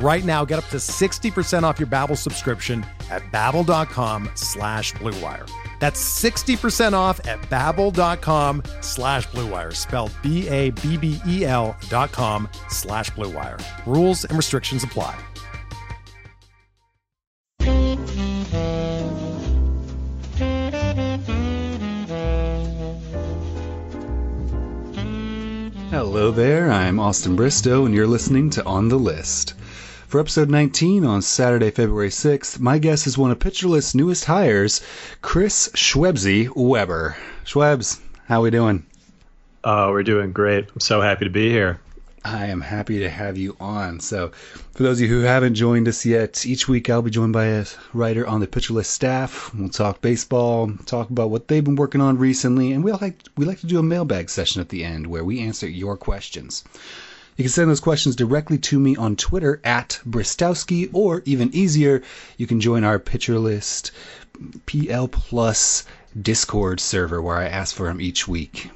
Right now, get up to 60% off your Babbel subscription at babbel.com slash bluewire. That's 60% off at babbel.com slash bluewire, spelled B-A-B-B-E-L dot com slash bluewire. Rules and restrictions apply. Hello there, I'm Austin Bristow, and you're listening to On the List. For episode 19 on Saturday, February 6th, my guest is one of Pitcher List's newest hires, Chris Shwebsi Weber. Shwebs, how are we doing? Oh, we're doing great. I'm so happy to be here. I am happy to have you on. So, for those of you who haven't joined us yet, each week I'll be joined by a writer on the Pitcher List staff. We'll talk baseball, talk about what they've been working on recently, and we like we like to do a mailbag session at the end where we answer your questions. You can send those questions directly to me on Twitter at Bristowski, or even easier, you can join our Pitcher List PL Plus Discord server where I ask for them each week.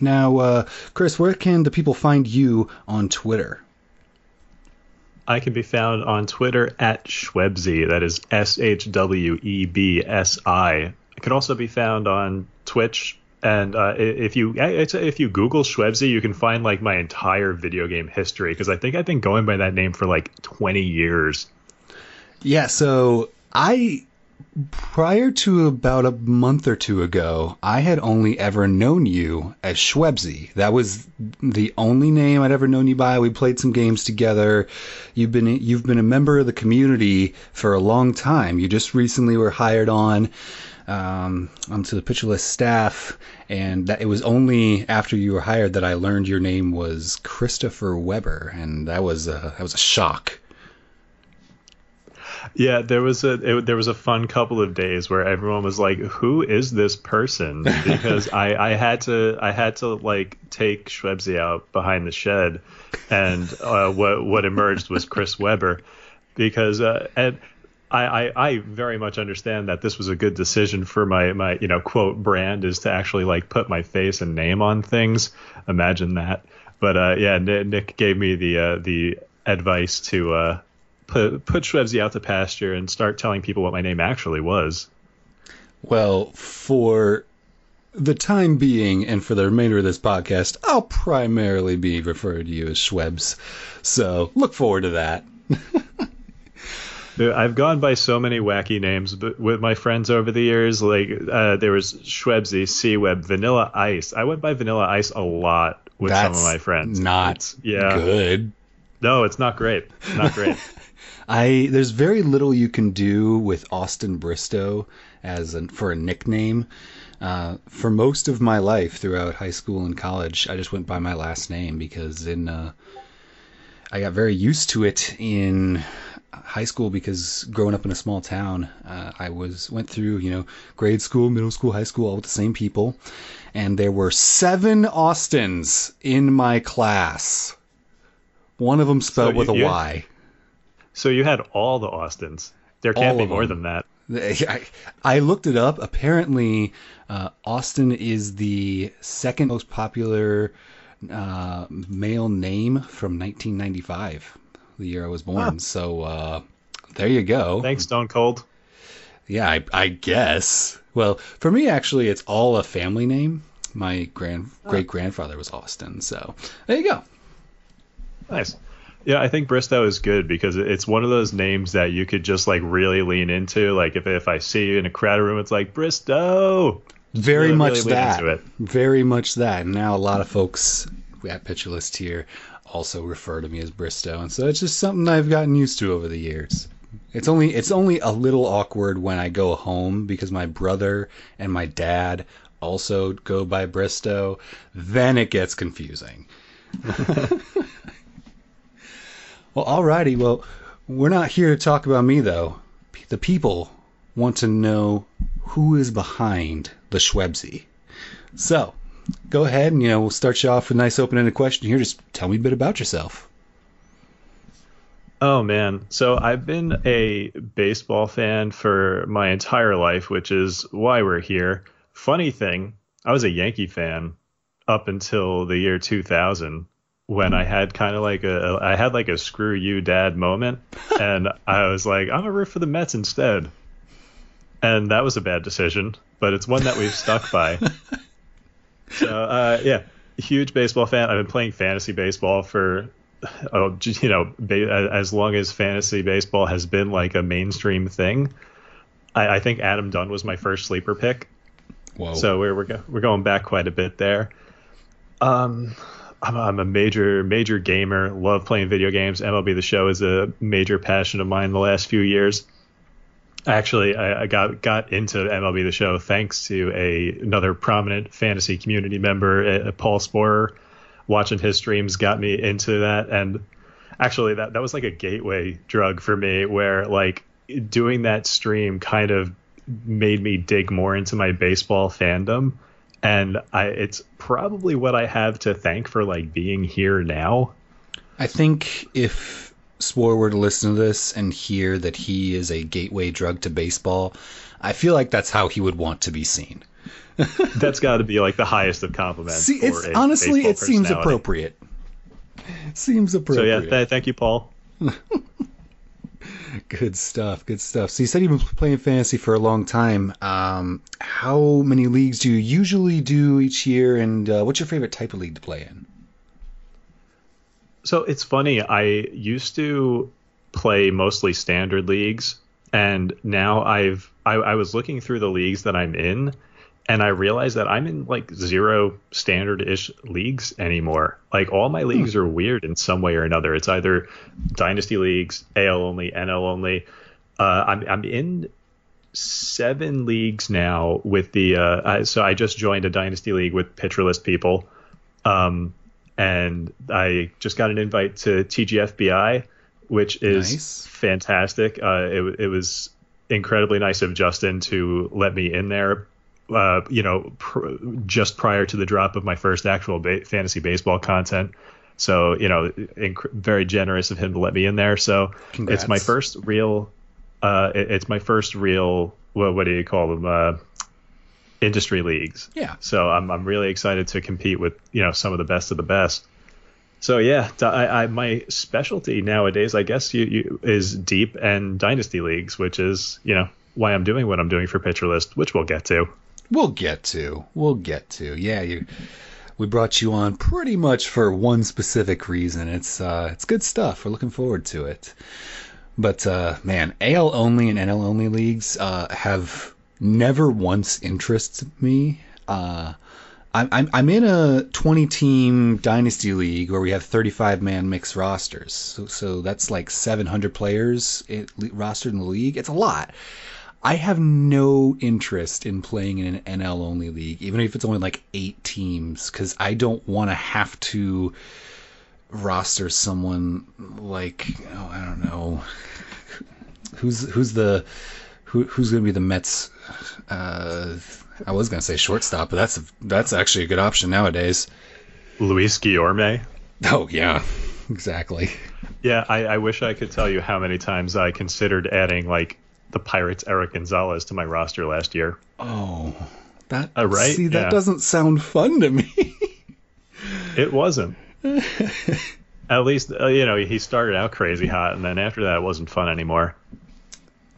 Now, uh, Chris, where can the people find you on Twitter? I can be found on Twitter at Shwebsi. That is S H W E B S I. I can also be found on Twitch. And uh, if you if you Google Shwebsi, you can find like my entire video game history because I think I've been going by that name for like 20 years. Yeah, so I prior to about a month or two ago, I had only ever known you as Shwebsi. That was the only name I'd ever known you by. We played some games together. You've been you've been a member of the community for a long time. You just recently were hired on um, onto the Pitcher List staff, and that it was only after you were hired that I learned your name was Christopher Weber, and that was a, that was a shock. Yeah, there was a it, there was a fun couple of days where everyone was like, "Who is this person?" Because I, I had to I had to like take Shwebsi out behind the shed, and uh, what what emerged was Chris Weber, because uh, and I, I, I very much understand that this was a good decision for my my you know quote brand is to actually like put my face and name on things. Imagine that. But uh, yeah, Nick gave me the uh, the advice to uh, put put out to pasture and start telling people what my name actually was. Well, for the time being and for the remainder of this podcast, I'll primarily be referring to you as Shwebs. So look forward to that. I've gone by so many wacky names but with my friends over the years. Like uh, there was Shwebsi, C Web, Vanilla Ice. I went by Vanilla Ice a lot with That's some of my friends. Not it's, yeah, good. No, it's not great. Not great. I there's very little you can do with Austin Bristow as an, for a nickname. Uh, for most of my life throughout high school and college, I just went by my last name because in uh, I got very used to it in high school because growing up in a small town, uh, I was went through you know grade school, middle school, high school, all with the same people, and there were seven Austins in my class. One of them spelled So with a you- Y. So you had all the Austins. There can't be more them. than that. I, I looked it up. Apparently, uh, Austin is the second most popular uh, male name from 1995, the year I was born. Huh. So uh, there you go. Thanks, Stone Cold. Yeah, I, I guess. Well, for me, actually, it's all a family name. My grand great grandfather was Austin, so there you go. Nice. Yeah, I think Bristow is good because it's one of those names that you could just like really lean into. Like if if I see you in a crowded room, it's like Bristow. Very Really, much really that. Very much that. And now a lot of folks at Pitcher List here also refer to me as Bristow, and so it's just something I've gotten used to over the years. It's only it's only a little awkward when I go home because my brother and my dad also go by Bristow. Then it gets confusing. well, alrighty. Well, we're not here to talk about me though. The people want to know who is behind the Shwebsi. So, go ahead and you know we'll start you off with a nice open-ended question here. Just tell me a bit about yourself. Oh man, so I've been a baseball fan for my entire life, which is why we're here. Funny thing, I was a Yankee fan up until the year 2000 when I had kind of like a I had like a screw you dad moment and I was like I'm a root for the Mets instead. And that was a bad decision, but it's one that we've stuck by. So uh, yeah, huge baseball fan. I've been playing fantasy baseball for oh, you know, ba- as long as fantasy baseball has been like a mainstream thing. I, I think Adam Dunn was my first sleeper pick, Whoa. so we're we're, go- we're going back quite a bit there. Um, I'm, I'm a major major gamer. Love playing video games. MLB The Show is a major passion of mine the last few years. Actually, I, I got got into MLB The Show thanks to a another prominent fantasy community member, uh, Paul Sporer. Watching his streams got me into that, and actually, that that was like a gateway drug for me, where like doing that stream kind of made me dig more into my baseball fandom and I it's probably what I have to thank for like being here now. I think if Spore were to listen to this and hear that he is a gateway drug to baseball, I feel like that's how he would want to be seen. That's got to be like the highest of compliments. See, for it's honestly, it seems appropriate. Seems appropriate. So yeah, th- thank you, Paul. Good stuff. Good stuff. So you said you've been playing fantasy for a long time. Um, how many leagues do you usually do each year, and uh, what's your favorite type of league to play in? So it's funny. I used to play mostly standard leagues, and now I've I, I was looking through the leagues that I'm in, and I realized that I'm in like zero standard-ish leagues anymore. Like all my leagues are weird in some way or another. It's either dynasty leagues, AL only, NL only. Uh, I'm I'm in seven leagues now with the. Uh, I, so I just joined a dynasty league with Pitcher List people. Um, and I just got an invite to TGFBI, which is Nice. fantastic. Uh, it, it was incredibly nice of Justin to let me in there. Uh, you know, pr- just prior to the drop of my first actual ba- fantasy baseball content. So, you know, inc- very generous of him to let me in there. So Congrats. it's my first real, uh, it- it's my first real, what, what do you call them? Uh, industry leagues. Yeah. So I'm I'm really excited to compete with you know some of the best of the best. So yeah, I, I- my specialty nowadays, I guess, you, you is deep and dynasty leagues, which is you know why I'm doing what I'm doing for Pitcher List, which we'll get to. We'll get to. We'll get to. Yeah, you. We brought you on pretty much for one specific reason. It's uh, it's good stuff. We're looking forward to it. But uh, man, AL only and NL only leagues uh, have never once interested me. Uh, I'm, I'm in a 20 team dynasty league where we have 35 man mixed rosters. So so that's like 700 players rostered in the league. It's a lot. I have no interest in playing in an NL only league, even if it's only like eight teams, because I don't want to have to roster someone like oh, I don't know who's who's the who, who's going to be the Mets. Uh, I was going to say shortstop, but that's that's actually a good option nowadays. Luis Guillorme. Oh yeah, exactly. Yeah, I, I wish I could tell you how many times I considered adding like the Pirates Erik Gonzalez to my roster last year. Oh, that Uh, right? See, that Yeah. doesn't sound fun to me. It wasn't. At least uh, you know he started out crazy hot, and then after that it wasn't fun anymore.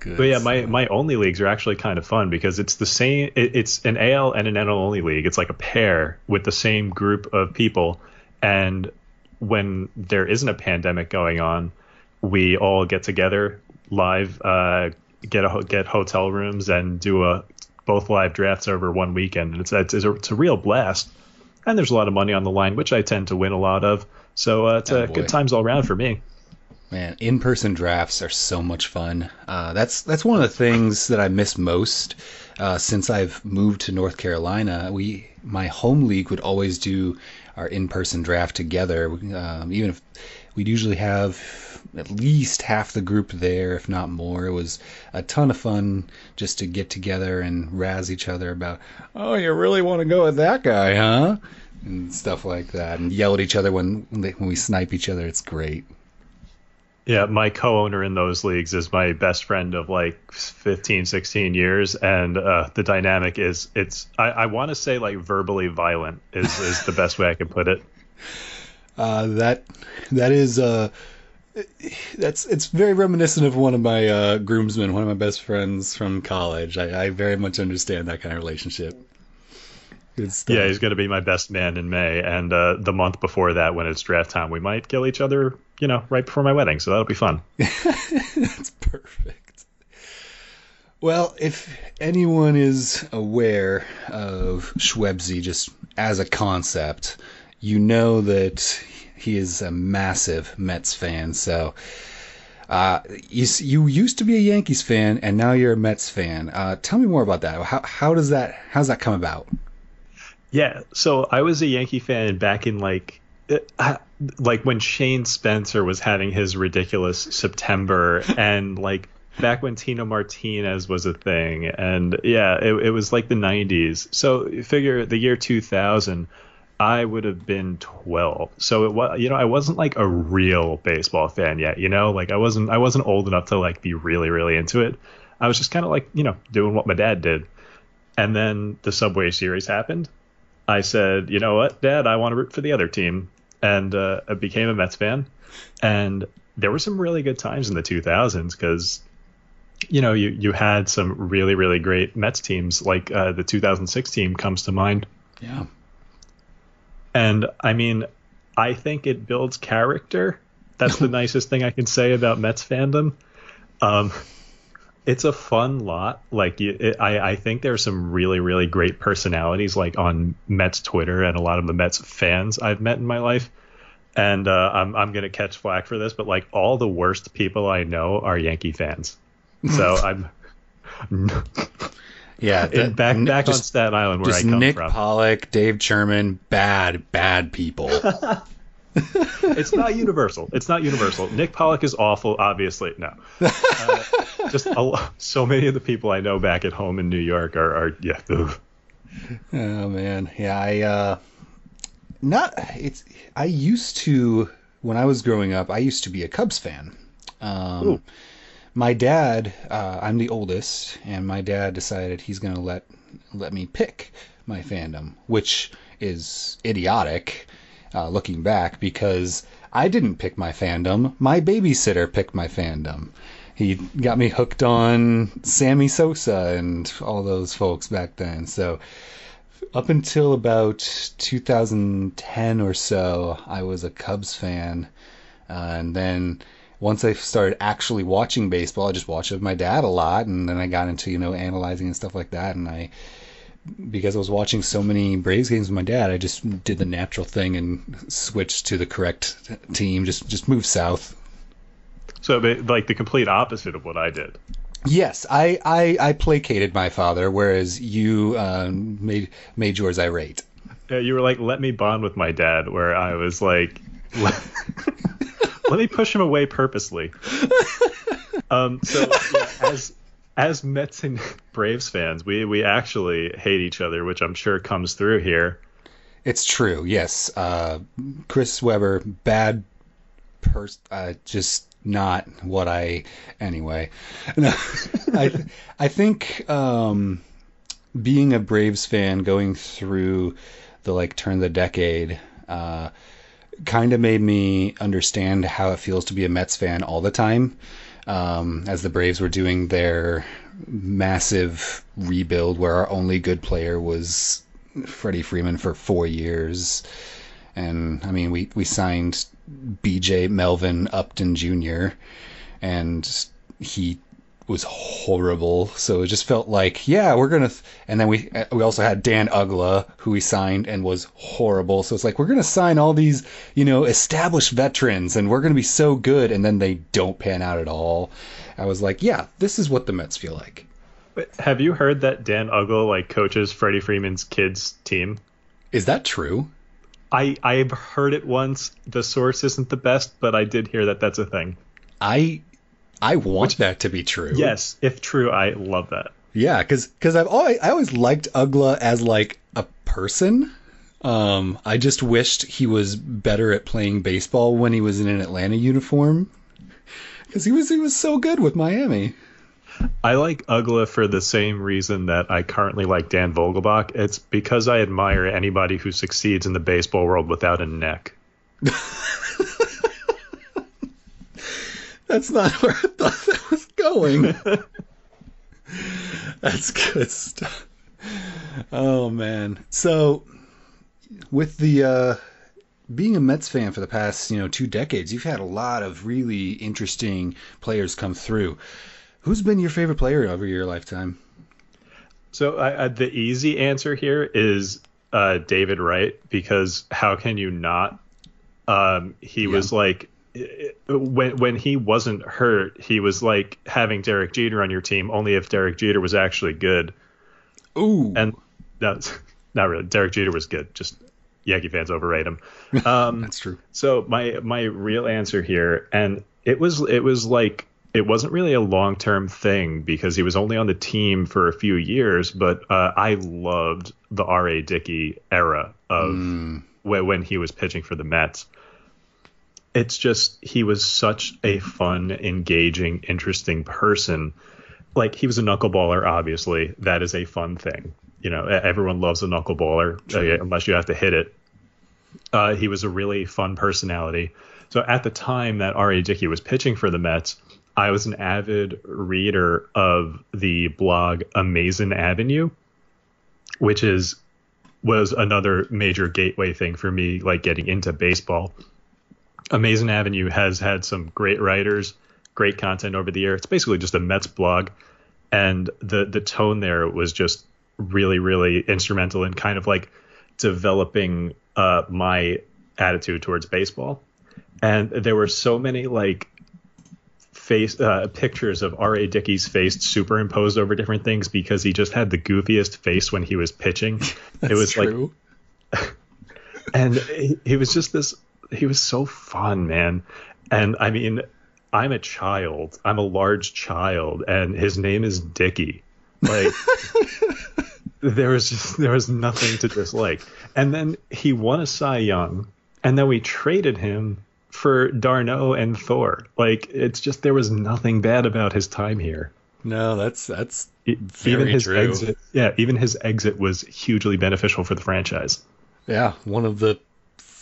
Good But yeah, my, my only leagues are actually kind of fun because it's the same. It, it's an AL and an NL only league. It's like a pair with the same group of people, and when there isn't a pandemic going on, we all get together live, uh, get a get hotel rooms and do a both live drafts over one weekend, and it's it's, it's, a, it's a real blast. And there's a lot of money on the line, which I tend to win a lot of. So uh, it's Oh, boy. good times all around for me. Man, in-person drafts are so much fun. Uh, that's that's one of the things that I miss most uh, since I've moved to North Carolina. We my home league would always do our in-person draft together. Um, even if we'd usually have at least half the group there, if not more. It was a ton of fun just to get together and razz each other about, oh, you really want to go with that guy, huh? And stuff like that, and yell at each other when when, we snipe each other. It's great. Yeah, my co-owner in those leagues is my best friend of like 15, 16 years, and uh, the dynamic is it's I, I want to say like verbally violent is is the best way I can put it. Uh, that that is uh, that's it's very reminiscent of one of my uh, groomsmen, one of my best friends from college. I, I very much understand that kind of relationship. Yeah, he's going to be my best man in May, and uh, the month before that, when it's draft time, we might kill each other, you know, right before my wedding. So that'll be fun. That's perfect. Well, if anyone is aware of Shwebsi just as a concept, you know that he is a massive Mets fan. So, uh, you, you used to be a Yankees fan, and now you're a Mets fan. Uh, tell me more about that. How, how does that how does that come about? Yeah, so I was a Yankee fan back in like uh, like when Shane Spencer was having his ridiculous September and like back when Tino Martinez was a thing and yeah, it, it was like the 90s. So figure the year 2000 I would have been 12. So it was you know, I wasn't like a real baseball fan yet, you know? Like I wasn't I wasn't old enough to like be really really into it. I was just kind of like, you know, doing what my dad did. And then the Subway series happened. I said, you know what, Dad, I want to root for the other team, and uh, I became a Mets fan. And there were some really good times in the 2000s because, you know, you you had some really really great Mets teams. Like uh, the 2006 team comes to mind, Yeah. And I mean, I think it builds character. That's the nicest thing I can say about Mets fandom. Um, it's a fun lot. Like you, it, I, I think there's some really, really great personalities like on Mets Twitter and a lot of the Mets fans I've met in my life. And uh, I'm I'm gonna catch flack for this, but like all the worst people I know are Yankee fans. So I'm Yeah. in, back Nick- back on Staten Island where I just come Nick from. Pollack, Dave Sherman, bad, bad people. it's not universal. It's not universal. Nick Pollack is awful, obviously. No, uh, just a, so many of the people I know back at home in New York are, are yeah. ugh. Oh man, yeah, I uh, not it's. I used to when I was growing up. I used to be a Cubs fan. Um, Ooh. My dad, uh, I'm the oldest, and my dad decided he's gonna let let me pick my fandom, which is idiotic. Uh, looking back, because I didn't pick my fandom, my babysitter picked my fandom. He got me hooked on Sammy Sosa and all those folks back then. So up until about 2010 or so, I was a Cubs fan. Uh, and then once I started actually watching baseball, I just watched it with my dad a lot. And then I got into, you know, analyzing and stuff like that. And I, because I was watching so many Braves games with my dad, I just did the natural thing and switched to the correct team, just, just moved south. So like the complete opposite of what I did. Yes, I, I, I placated my father, whereas you um, made made yours irate. Uh, you were like, let me bond with my dad, where I was like, let, me push him away purposely. Um, so yeah, as as Mets and Braves fans, we we actually hate each other, which I'm sure comes through here. It's true. Yes, uh, Chris Weber, bad person. Uh, just not what I. Anyway, no, I I think um, being a Braves fan, going through the like turn of the decade. Uh, kind of made me understand how it feels to be a Mets fan all the time. Um, as the Braves were doing their massive rebuild, where our only good player was Freddie Freeman for four years, and I mean we we signed B.J. Melvin Upton Jr. and he was horrible. So it just felt like, yeah, we're gonna. Th- and then we we also had Dan Uggla, who we signed and was horrible. So it's like we're gonna sign all these, you know, established veterans, and we're gonna be so good, and then they don't pan out at all. I was like, yeah, this is what the Mets feel like. Have you heard that Dan Uggla like coaches Freddie Freeman's kids team? Is that true? I I've heard it once. The source isn't the best, but I did hear that that's a thing. I I want Which, that to be true. Yes, if true, I love that. Yeah, because because I've always I always liked Uggla as like a person. Um, I just wished he was better at playing baseball when he was in an Atlanta uniform. Because he was he was so good with Miami. I like Uggla for the same reason that I currently like Dan Vogelbach. It's because I admire anybody who succeeds in the baseball world without a neck. That's not where I thought that was going. That's good stuff. Oh man. So with the uh being a Mets fan for the past, you know, two decades, you've had a lot of really interesting players come through. Who's been your favorite player over your lifetime? So uh, the easy answer here is uh, David Wright because how can you not? Um, he yeah. was like when when he wasn't hurt, he was like having Derek Jeter on your team only if Derek Jeter was actually good. Ooh, and that's not really. Derek Jeter was good. Just Yankee fans overrate him. Um, that's true. So my my real answer here, and it was it was like it wasn't really a long term thing because he was only on the team for a few years, but uh, I loved the R.A. Dickey era of mm. when, when he was pitching for the Mets it's just he was such a fun, engaging, interesting person. Like he was a knuckleballer, obviously. That is a fun thing. You know, everyone loves a knuckleballer uh, unless you have to hit it. Uh, he was a really fun personality. So at the time that R.A. Dickey was pitching for the Mets, I was an avid reader of the blog Amazing Avenue, which is was another major gateway thing for me, like getting into baseball. Amazing Avenue has had some great writers, great content over the year. It's basically just a Mets blog, and the the tone there was just really really instrumental in kind of like developing uh, my attitude towards baseball. And there were so many like face uh, pictures of R.A. Dickey's face superimposed over different things because he just had the goofiest face when he was pitching. it was true. like, and he, he was just this he was so fun, man. And I mean, I'm a child. I'm a large child, and his name is Dickey. Like there was just there was nothing to dislike. And then he won a Cy Young, and then we traded him for d'Arnaud and Thor. Like it's just there was nothing bad about his time here. No, that's that's even his true. exit. Yeah, even his exit was hugely beneficial for the franchise. Yeah, one of the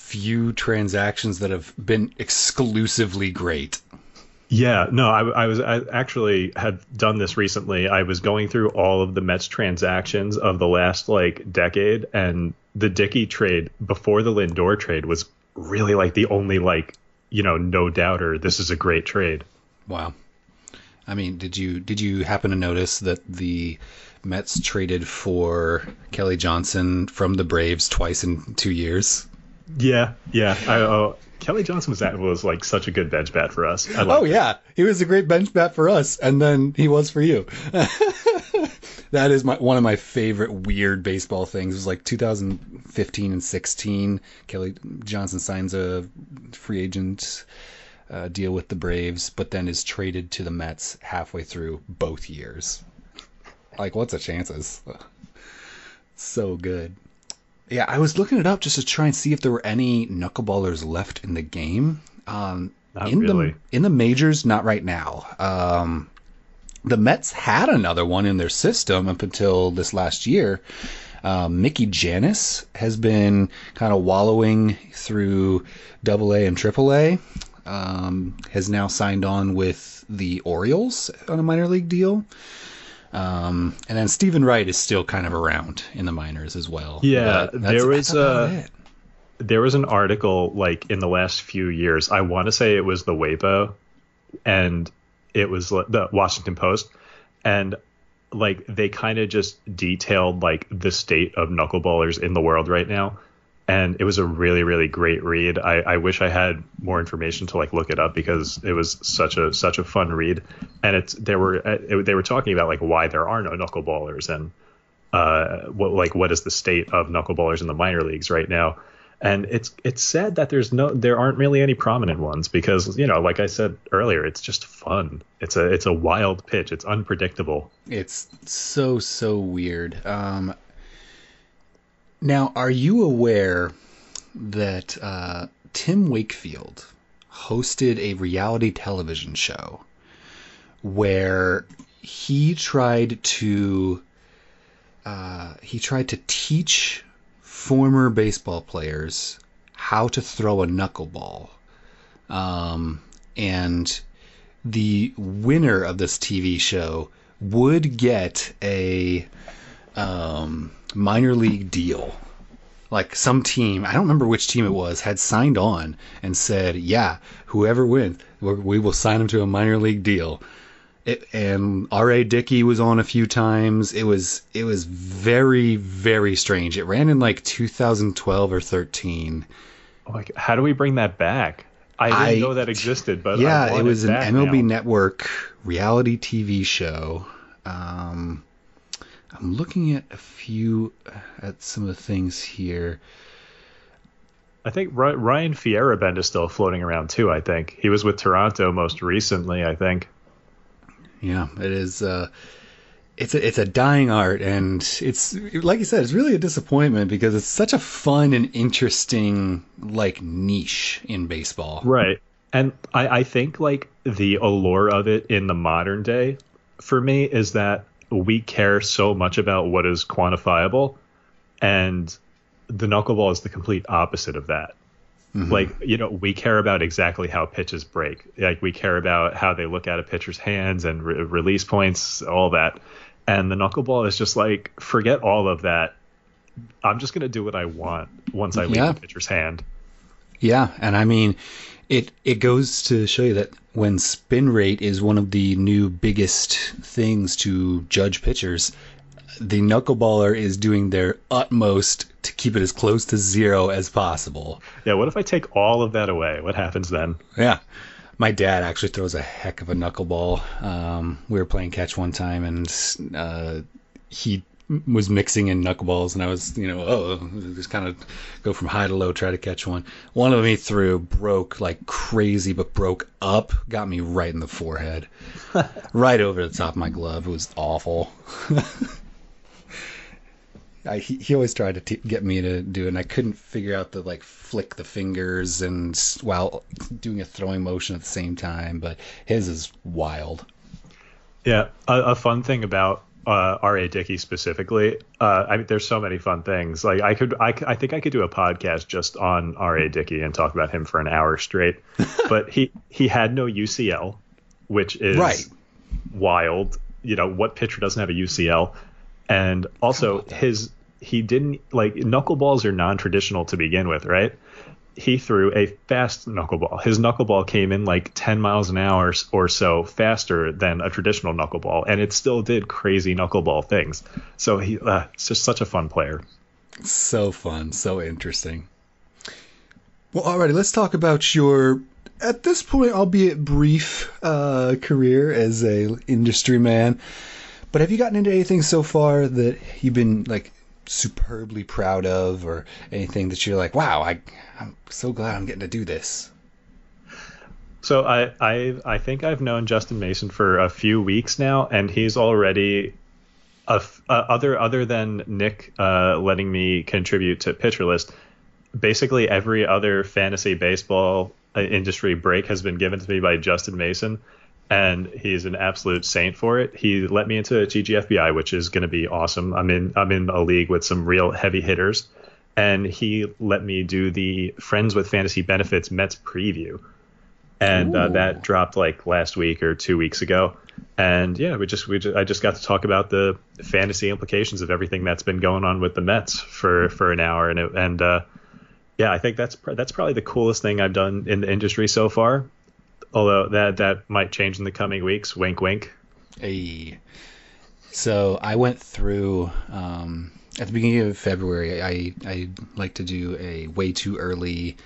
few transactions that have been exclusively great. Yeah, no, I, I, was I actually had done this recently. I was going through all of the Mets transactions of the last like decade, and the Dickey trade before the Lindor trade was really like the only like you know no doubter. This is a great trade. Wow. I mean, did you did you happen to notice that the Mets traded for Kelly Johnson from the Braves twice in two years? Yeah, yeah. I, oh, Kelly Johnson was that was like such a good bench bat for us. oh yeah, he was a great bench bat for us, and then he was for you. that is my one of my favorite weird baseball things. It was like 2015 and 16. Kelly Johnson signs a free agent uh, deal with the Braves, but then is traded to the Mets halfway through both years. Like, what's the chances? So good. Yeah, I was looking it up just to try and see if there were any knuckleballers left in the game. Um, not in really. the in the majors, not right now. Um, the Mets had another one in their system up until this last year. Um, Mickey Janis has been kind of wallowing through Double A and Triple A. Um, has now signed on with the Orioles on a minor league deal. Um, and then Steven Wright is still kind of around in the minors as well. Yeah, there was a there was an article like in the last few years. I want to say it was the Weibo, and it was the Washington Post, and like they kind of just detailed like the state of knuckleballers in the world right now and it was a really really great read. I, I wish i had more information to like look it up because it was such a such a fun read. And it's they were it, they were talking about like why there are no knuckleballers and uh what like what is the state of knuckleballers in the minor leagues right now. And it's it's said that there's no there aren't really any prominent ones because you know like I said earlier it's just fun. It's a it's a wild pitch. It's unpredictable. It's so so weird. Um now are you aware that uh, Tim Wakefield hosted a reality television show where he tried to uh, he tried to teach former baseball players how to throw a knuckleball. Um, and the winner of this TV show would get a um, minor league deal. Like some team, I don't remember which team it was, had signed on and said, "Yeah, whoever wins, we will sign him to a minor league deal." It, and R.A. Dickey was on a few times. It was it was very very strange. It ran in like 2012 or 13. Like, how do we bring that back? I didn't I, know that existed, but yeah, it was an MLB now. Network reality TV show. Um, I'm looking at a few at some of the things here. I think Ryan Feierabend is still floating around too. I think he was with Toronto most recently. I think. Yeah, it is. Uh, it's a, it's a dying art, and it's like you said, it's really a disappointment because it's such a fun and interesting like niche in baseball. Right, and I, I think like the allure of it in the modern day, for me, is that we care so much about what is quantifiable, and the knuckleball is the complete opposite of that. Mm-hmm. Like, you know, we care about exactly how pitches break. Like, we care about how they look at a pitcher's hands and re- release points, all that. And the knuckleball is just like, forget all of that. I'm just going to do what I want once I leave yeah. the pitcher's hand. Yeah. And I mean, it, it goes to show you that when spin rate is one of the new biggest things to judge pitchers, the knuckleballer is doing their utmost to keep it as close to zero as possible. Yeah, what if I take all of that away? What happens then? Yeah. My dad actually throws a heck of a knuckleball. Um, we were playing catch one time, and uh, he was mixing in knuckleballs, and I was, you know, oh, just kind of go from high to low, try to catch one. One of me threw broke like crazy, but broke up, got me right in the forehead, right over the top of my glove. It was awful. I, he, he always tried to t- get me to do it, and I couldn't figure out the like flick the fingers and while doing a throwing motion at the same time. But his is wild. Yeah, a, a fun thing about uh, R.A. Dickey specifically. Uh, I mean, there's so many fun things. Like I could, I, I think I could do a podcast just on R.A. Dickey and talk about him for an hour straight. but he he had no UCL, which is right. wild. You know, what pitcher doesn't have a UCL? and also his he didn't like knuckleballs are non-traditional to begin with, right? He threw a fast knuckleball. His knuckleball came in like 10 miles an hour or so faster than a traditional knuckleball, and it still did crazy knuckleball things. So he, uh, it's just such a fun player. So fun, so interesting. Well, alrighty, let's talk about your at this point, albeit brief, uh, career as a industry man. But have you gotten into anything so far that you've been like superbly proud of, or anything that you're like, wow, I, I'm so glad I'm getting to do this? So I, I I think I've known Justin Mason for a few weeks now, and he's already a, uh, other other than Nick uh, letting me contribute to Pitcher List. Basically, every other fantasy baseball uh, industry break has been given to me by Justin Mason, and he's an absolute saint for it. He let me into TGFBI, which is going to be awesome. I'm in I'm in a league with some real heavy hitters, and he let me do the Friends with Fantasy Benefits Mets preview, and uh, that dropped like last week or two weeks ago. And yeah, we just we just, I just got to talk about the fantasy implications of everything that's been going on with the Mets for for an hour, and it, and uh, yeah, I think that's that's probably the coolest thing I've done in the industry so far Although that that might change in the coming weeks. Wink, wink. Hey. So I went through um, at the beginning of February. I I like to do a way too early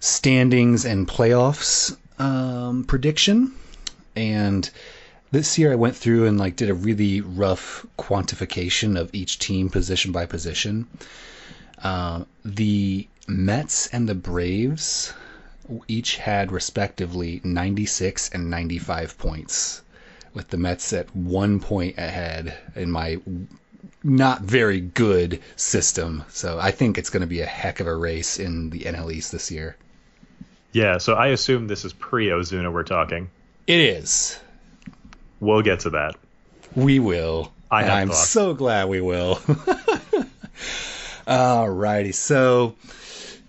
standings and playoffs um, prediction, and this year I went through and like did a really rough quantification of each team position by position. Uh, the Mets and the Braves each had respectively 96 and 95 points, with the Mets at one point ahead in my not very good system. So I think it's going to be a heck of a race in the NL East this year. Yeah, so I assume this is pre Ozuna we're talking. It is. We'll get to that. We will. I have I'm thoughts. so glad we will. Alrighty, so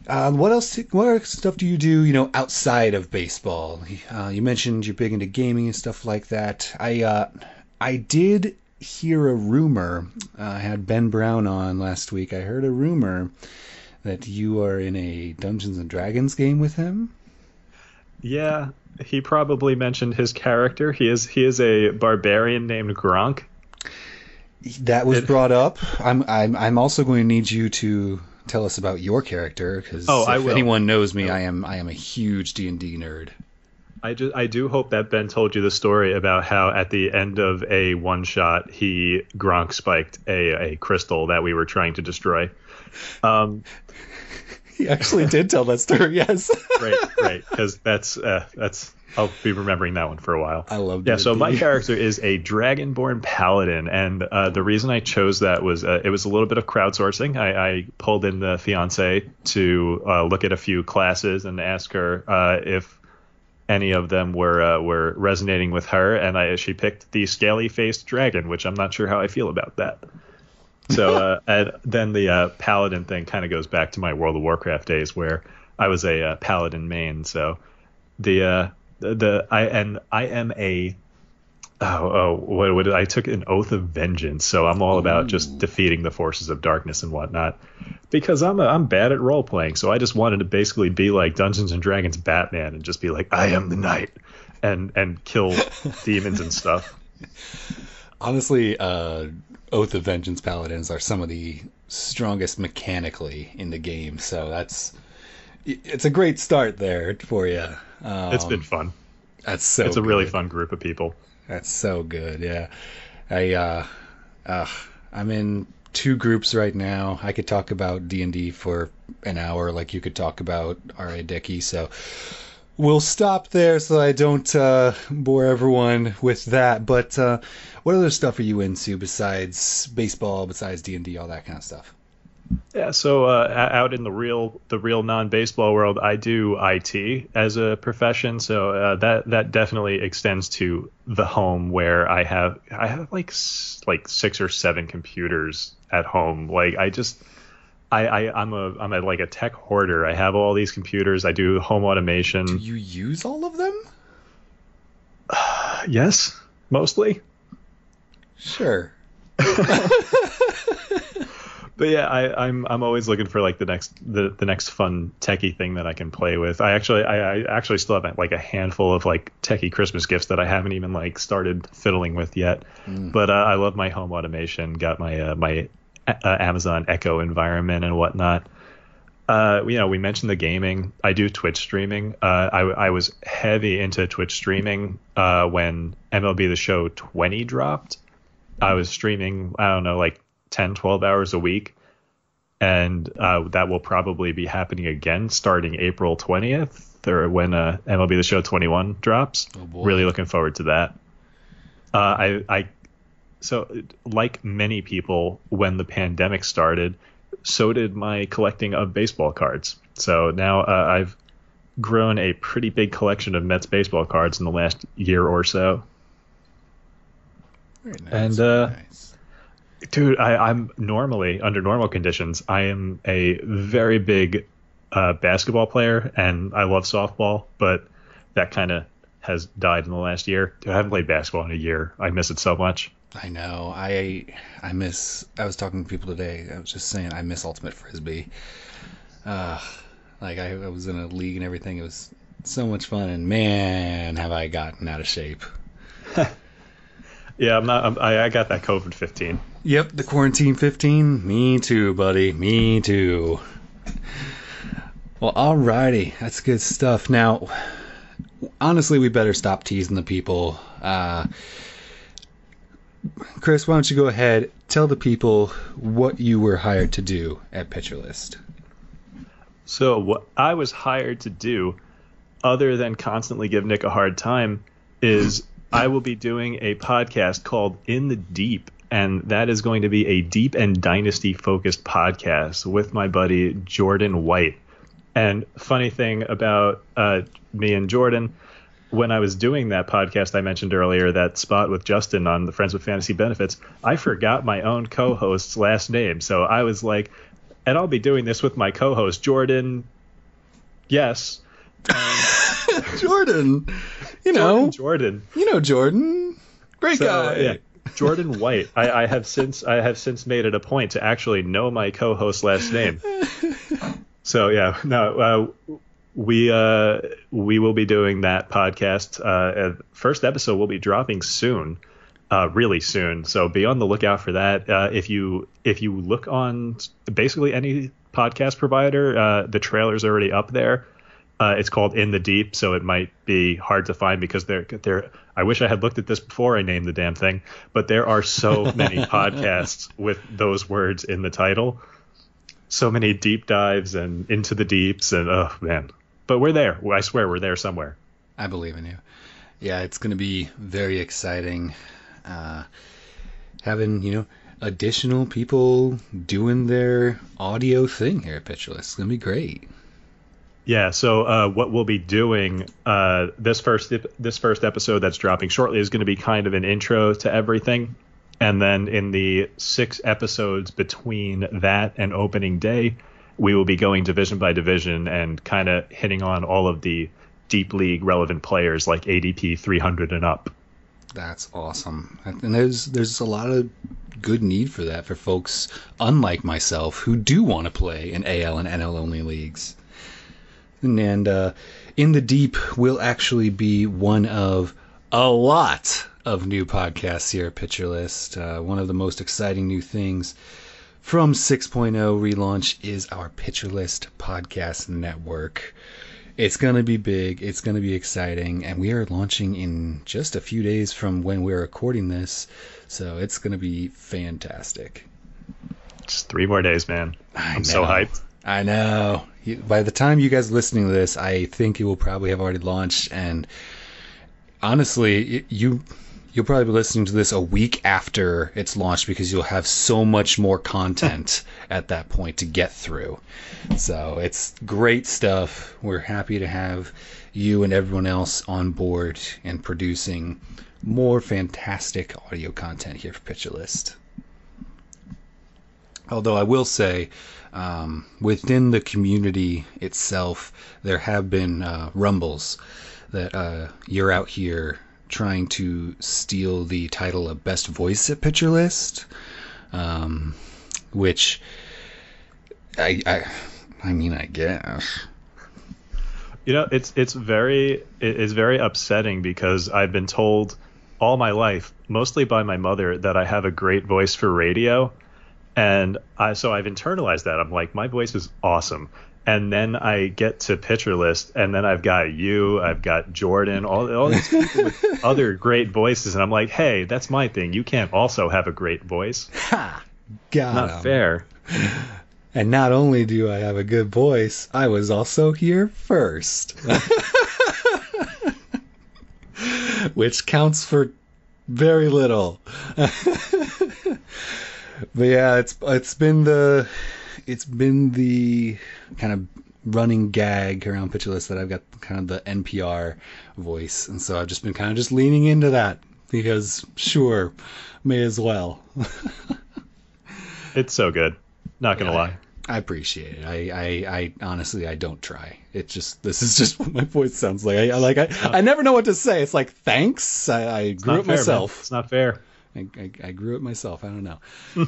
um, what else? What other stuff do you do? You know, outside of baseball? Uh, you mentioned you're big into gaming and stuff like that. I uh, I did hear a rumor. Uh, I had Ben Brown on last week. I heard a rumor that you are in a Dungeons and Dragons game with him. Yeah, he probably mentioned his character. He is he is a barbarian named Gronk. That was It- brought up. I'm I'm I'm also going to need you to tell us about your character because Oh, if I will. anyone knows me, I am I am a huge D and D nerd. I just I do hope that Ben told you the story about how at the end of a one shot he Gronk spiked a, a crystal that we were trying to destroy. Um, He actually did tell that story. Yes. right, right, because that's uh, that's I'll be remembering that one for a while. I love Yeah, so my character is a dragonborn paladin, and uh, the reason I chose that was uh, it was a little bit of crowdsourcing. I, I pulled in the fiance to uh, look at a few classes and ask her uh, if any of them were uh, were resonating with her, and I, she picked the scaly faced dragon, which I'm not sure how I feel about that. So uh, and then the uh, paladin thing kind of goes back to my World of Warcraft days, where I was a uh, paladin main. So the uh, the, the I and I am a oh, oh what, what I took an oath of vengeance. So I'm all about just defeating the forces of darkness and whatnot. Because I'm a, I'm bad at role playing, so I just wanted to basically be like Dungeons and Dragons Batman and just be like I am the knight and and kill demons and stuff. Honestly, uh, Oath of Vengeance Paladins are some of the strongest mechanically in the game. So that's it's a great start there for you. Um, It's been fun. that's so. it's a really fun group of people. That's so good. Yeah, I uh, uh, I'm in two groups right now. I could talk about D and D for an hour, like you could talk about R.A. Dickey. So we'll stop there, so I don't uh, bore everyone with that. But uh, what other stuff are you into besides baseball, besides D and D, all that kind of stuff? Yeah, so uh, out in the real the real non baseball world, I do IT as a profession. So uh, that that definitely extends to the home where I have I have like like six or seven computers at home. Like I just I, I I'm a I'm a like a tech hoarder. I have all these computers. I do home automation. Do you use all of them? yes, mostly. Sure. But yeah, I, I'm I'm always looking for like the next the, the next fun techie thing that I can play with. I actually I, I actually still have like a handful of like techie Christmas gifts that I haven't even like started fiddling with yet. But uh, I love my home automation. Got my uh, my uh, Amazon Echo environment and whatnot. Uh, you know, we mentioned the gaming. I do Twitch streaming. Uh, I, I was heavy into Twitch streaming uh, when MLB The Show 20 dropped. I was streaming, I don't know, like 10, 12 hours a week. And uh, that will probably be happening again starting April 20th or when uh, MLB The Show 21 drops. Oh. Really looking forward to that. Uh, I, I, so like many people, when the pandemic started, so did my collecting of baseball cards. So now uh, I've grown a pretty big collection of Mets baseball cards in the last year or so. Very nice. And, uh, very nice. Dude, I, I'm normally under normal conditions. I am a very big uh, basketball player, and I love softball. But that kind of has died in the last year. Dude, I haven't played basketball in a year. I miss it so much. I know. I I miss. I was talking to people today. I was just saying I miss ultimate frisbee. Uh, like I, I was in a league and everything. It was So much fun, and man, have I gotten out of shape. Yeah, I'm not. I'm, I I got that COVID 15. Yep, the quarantine 15. Me too, buddy. Me too. Well, alrighty, that's good stuff. Now, honestly, we better stop teasing the people. Uh, Chris, why don't you go ahead, tell the people what you were hired to do at Pitcher List. So what I was hired to do, other than constantly give Nick a hard time, is I will be doing a podcast called In the Deep, and that is going to be a deep and dynasty focused podcast with my buddy Jordan White. And funny thing about uh, me and Jordan, when I was doing that podcast I mentioned earlier, that spot with Justin on the Friends with Fantasy Benefits, I forgot my own co-host's last name. So I was like, and I'll be doing this with my co-host Jordan. Yes, Jordan, you know, Jordan. You know Jordan, great So, guy. yeah, Jordan White. I, I have since I have since made it a point to actually know my co-host's last name. So yeah, no, uh, we uh, we will be doing that podcast. Uh, uh, first episode will be dropping soon, uh, really soon. So be on the lookout for that. Uh, if you if you look on basically any podcast provider, uh, the trailer's already up there. Uh, it's called In the Deep, so it might be hard to find because there there. I wish I had looked at this before I named the damn thing, but there are so many podcasts with those words in the title so many deep dives and into the deeps and oh man but we're there i swear we're there somewhere I believe in you. Yeah, it's going to be very exciting. Uh, having, you know, additional people doing their audio thing here at Pitcher List. It's going to be great. Yeah so uh, what we'll be doing uh, this first this first episode that's dropping shortly is going to be kind of an intro to everything and then in the six episodes between that and opening day we will be going division by division and kind of hitting on all of the deep league relevant players like adp 300 and up That's awesome. And there's there's a lot of good need for that for folks unlike myself who do want to play in AL and NL only leagues. And, uh, in the deep will actually be one of a lot of new podcasts here at Pitcher List. Uh, one of the most exciting new things from 6.0 relaunch is our Pitcher List podcast network. It's going to be big. It's going to be exciting. And we are launching in just a few days from when we're recording this. So it's going to be fantastic. just three more days man I i'm so hyped I know. By the time you guys are listening to this, I think it will probably have already launched. And honestly, you you'll probably be listening to this a week after it's launched because you'll have so much more content at that point to get through. So it's great stuff. We're happy to have you and everyone else on board and producing more fantastic audio content here for Pitcher List. Although I will say, um, within the community itself, there have been uh, rumbles that uh, you're out here trying to steal the title of best voice at Pitcher List, um, which I, I, I mean, I guess. You know, it's it's very it's very upsetting because I've been told all my life, mostly by my mother, that I have a great voice for radio, and I so I've internalized that. I'm like, my voice is awesome. And then I get to pitcher list, and then I've got you, I've got Jordan, all, all these people with other great voices, and I'm like, hey, that's my thing. You can't also have a great voice. Ha! Got Not 'em. fair. And not only do I have a good voice, I was also here first. Which counts for very little. But yeah, it's it's been the it's been the kind of running gag around Pitcher List that I've got kind of the NPR voice, and so I've just been kind of just leaning into that because sure, may as well. It's so good. Not gonna Yeah. lie. I appreciate it. I, I, I honestly, I don't try. It's just this is just what my voice sounds like. I, I like I, I never know what to say. It's like thanks. I, I grew it fair, man. myself. It's not fair. I, I, I grew it myself. I don't know.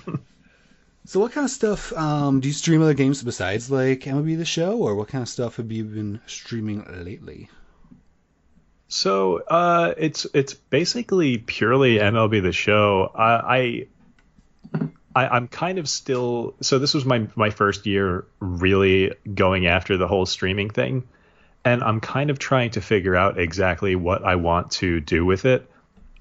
so what kind of stuff um, do you stream other games besides like MLB the Show, or what kind of stuff have you been streaming lately? So uh, it's it's basically purely MLB the Show. I, I I, am kind of still so this was my my first year really going after the whole streaming thing, and I'm kind of trying to figure out exactly what I want to do with it.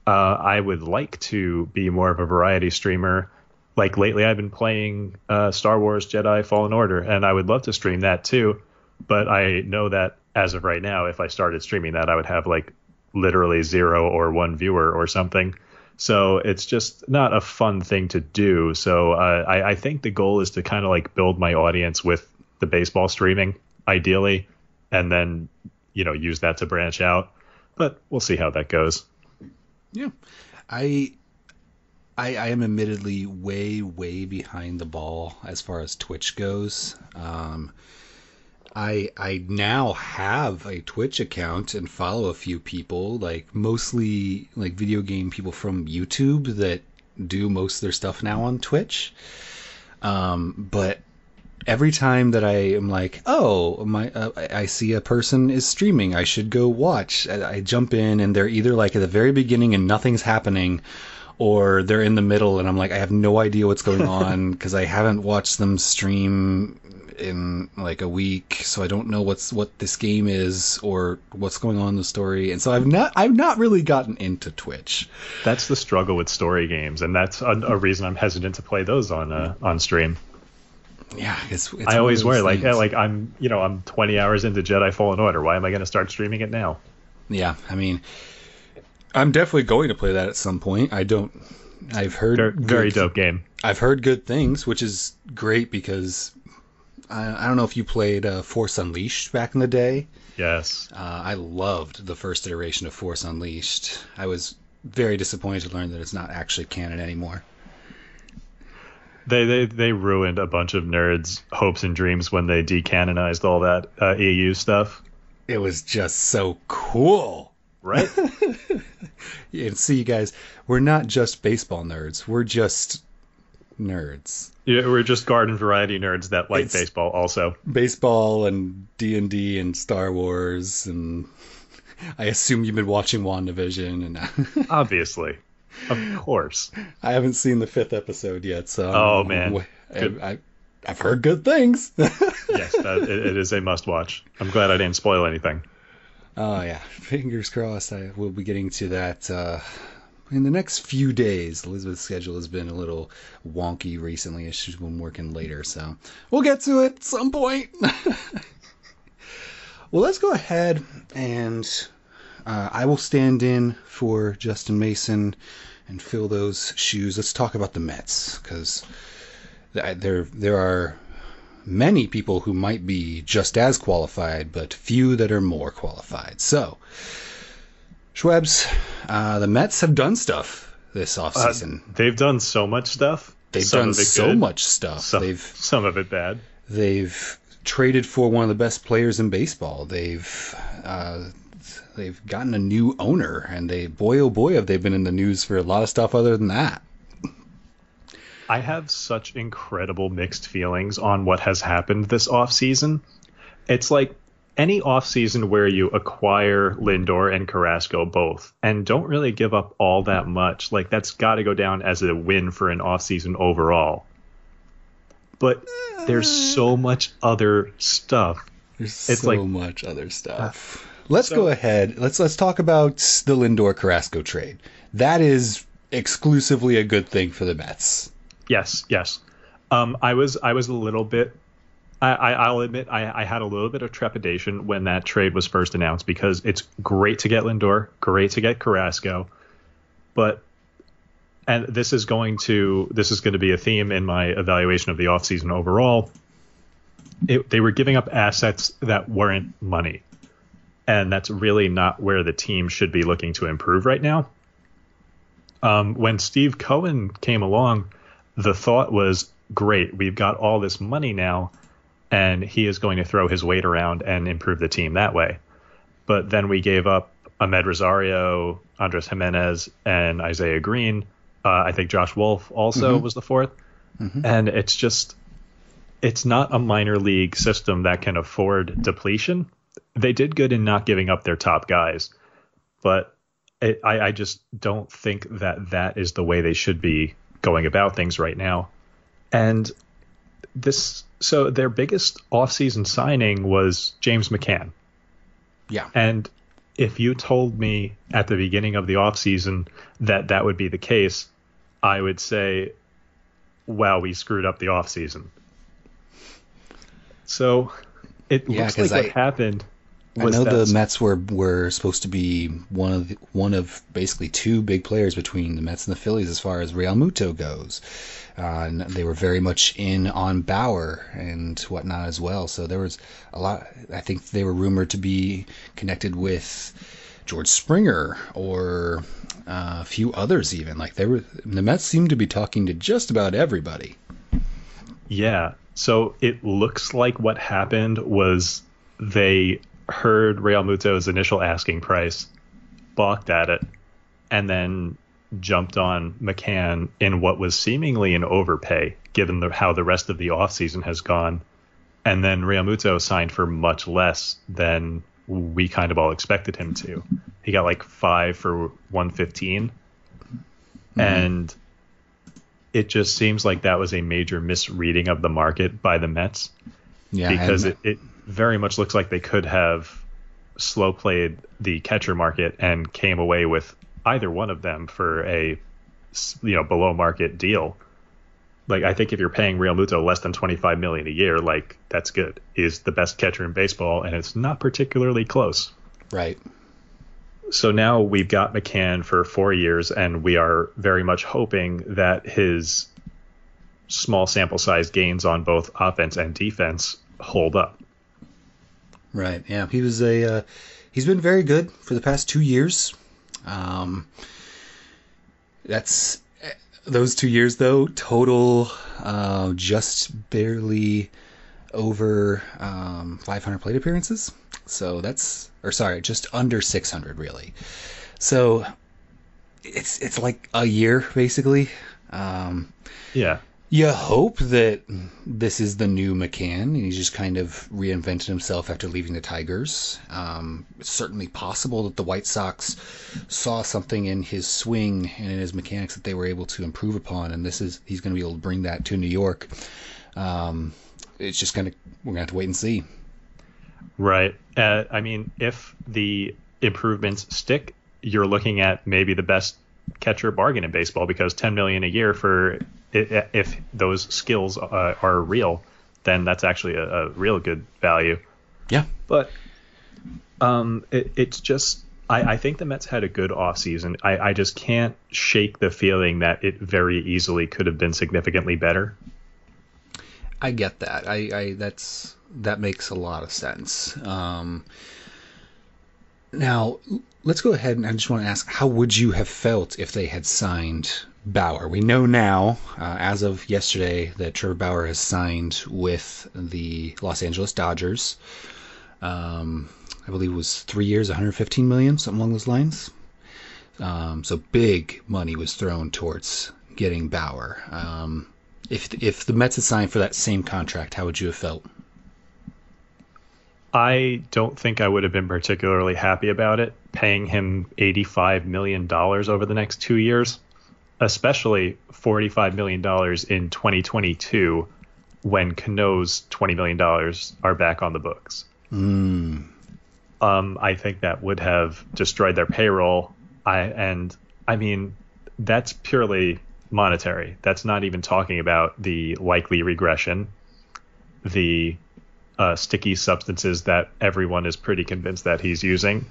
Uh, I would like to be more of a variety streamer. Like lately, I've been playing uh, Star Wars Jedi Fallen Order, and I would love to stream that too. But I know that as of right now, if I started streaming that, I would have like literally zero or one viewer or something. So it's just not a fun thing to do. So uh, I, I think the goal is to kind of like build my audience with the baseball streaming, ideally, and then you know use that to branch out. But we'll see how that goes. Yeah, I I, I, am admittedly way, way behind the ball as far as Twitch goes. Um, I I now have a Twitch account and follow a few people, like mostly like video game people from YouTube that do most of their stuff now on Twitch. Um, but every time that I am like, oh, my, uh, I see a person is streaming, I should go watch. I, I jump in and they're either like at the very beginning and nothing's happening, or they're in the middle and I'm like, I have no idea what's going on because I haven't watched them stream in like a week, so I don't know what's what this game is or what's going on in the story. And so I've not I've not really gotten into Twitch. That's the struggle with story games, and that's a, a reason I'm hesitant to play those on uh, on stream. Yeah, it's, it's I always worry like yeah, like I'm you know I'm 20 hours into Jedi Fallen Order. Why am I going to start streaming it now? Yeah, I mean, I'm definitely going to play that at some point. I don't. I've heard very, very dope game. I've heard good things, which is great because I, I don't know if you played uh, Force Unleashed back in the day. Yes. Uh, I loved the first iteration of Force Unleashed. I was very disappointed to learn that it's not actually canon anymore. They they they ruined a bunch of nerds' hopes and dreams when they decanonized all that uh, EU stuff. It was just so cool, right? and see, you guys, we're not just baseball nerds. We're just nerds. Yeah, we're just garden variety nerds that like it's baseball also. Baseball and D and D and Star Wars and I assume you've been watching WandaVision and obviously. Of course. I haven't seen the fifth episode yet, so Oh man. I, have heard good things. yes, that, it, it is a must watch. I'm glad I didn't spoil anything. Oh yeah, fingers crossed. I will be getting to that uh, in the next few days. Elizabeth's schedule has been a little wonky recently as she's been working later, so we'll get to it at some point. well, let's go ahead and uh, I will stand in for Justin Mason and fill those shoes. Let's talk about the Mets because there there are many people who might be just as qualified, but few that are more qualified. So Shwebs, uh, the Mets have done stuff this offseason. Uh, they've done so much stuff. They've some done so good. much stuff. Some, they've some of it bad. They've traded for one of the best players in baseball. They've uh, they've gotten a new owner, and they boy oh boy have they been in the news for a lot of stuff other than that. I have such incredible mixed feelings on what has happened this off season. It's like any offseason where you acquire Lindor and Carrasco both and don't really give up all that much, like that's got to go down as a win for an offseason overall. But there's so much other stuff. There's it's so like, much other stuff. Let's so, go ahead. Let's let's talk about the Lindor Carrasco trade. That is exclusively a good thing for the Mets. Yes, yes. Um, I was I was a little bit I, will admit I, I, had a little bit of trepidation when that trade was first announced because it's great to get Lindor, great to get Carrasco, but and this is going to this is going to be a theme in my evaluation of the offseason overall. It, they were giving up assets that weren't money, and that's really not where the team should be looking to improve right now. Um, when Steve Cohen came along, the thought was, great, we've got all this money now and he is going to throw his weight around and improve the team that way. But then we gave up Amed Rosario, Andres Gimenez, and Isaiah Greene. Uh, I think Josh Wolf also mm-hmm. was the 4th mm-hmm. and it's just it's not a minor league system that can afford depletion. They did good in not giving up their top guys, but it, I, I just don't think that that is the way they should be going about things right now. And this, so their biggest offseason signing was James McCann. Yeah. And if you told me at the beginning of the offseason that that would be the case, I would say, wow, we screwed up the offseason. So it Yeah, looks like what I- happened I know that the Mets were were supposed to be one of the, one of basically two big players between the Mets and the Phillies as far as Realmuto goes. Uh, and they were very much in on Bauer and whatnot as well. So there was a lot. I think they were rumored to be connected with George Springer or uh, a few others even. Like they were, the Mets seemed to be talking to just about everybody. Yeah. So it looks like what happened was they heard Realmuto's initial asking price, balked at it, and then jumped on McCann in what was seemingly an overpay given the, how the rest of the offseason has gone. And then Realmuto signed for much less than we kind of all expected him to. He got like five for 115. Mm-hmm. And it just seems like that was a major misreading of the market by the Mets Yeah, because it, it very much looks like they could have slow played the catcher market and came away with either one of them for a you know below market deal. Like I think if you're paying Realmuto less than 25 million a year, like that's good. He's the best catcher in baseball, and it's not particularly close. right. So now we've got McCann for four years, and we are very much hoping that his small sample size gains on both offense and defense hold up. Right. Yeah. He was a. Uh, he's been very good for the past two years. Um, that's those two years though. Total, uh, just barely over um, 500 plate appearances. So that's, or sorry, just under 600 really. So it's it's like a year basically. Um, Yeah. You hope that this is the new McCann, and he's just kind of reinvented himself after leaving the Tigers. Um, it's certainly possible that the White Sox saw something in his swing and in his mechanics that they were able to improve upon, and this is he's going to be able to bring that to New York. Um, it's just kind of we're going to have to wait and see. Right. Uh, I mean, if the improvements stick, you're looking at maybe the best catcher bargain in baseball because 10 million a year for if those skills uh, are real, then that's actually a, a real good value. Yeah, But um, it, it's just I, I think the Mets had a good offseason. I, I just can't shake the feeling that it very easily could have been significantly better. I get that. I, I that's that makes a lot of sense. Um, now let's go ahead and I just want to ask, how would you have felt if they had signed Bauer? We know now, uh, as of yesterday, that Trevor Bauer has signed with the Los Angeles Dodgers. Um, I believe it was three years, 115 million, something along those lines. Um, so big money was thrown towards getting Bauer. Um, if if the Mets had signed for that same contract, how would you have felt? I don't think I would have been particularly happy about it, paying him $85 million over the next two years, especially $45 million in 2022 when Cano's $20 million are back on the books. Mm, Um, I think that would have destroyed their payroll. I and I mean that's purely monetary. That's not even talking about the likely regression, the uh, sticky substances that everyone is pretty convinced that he's using.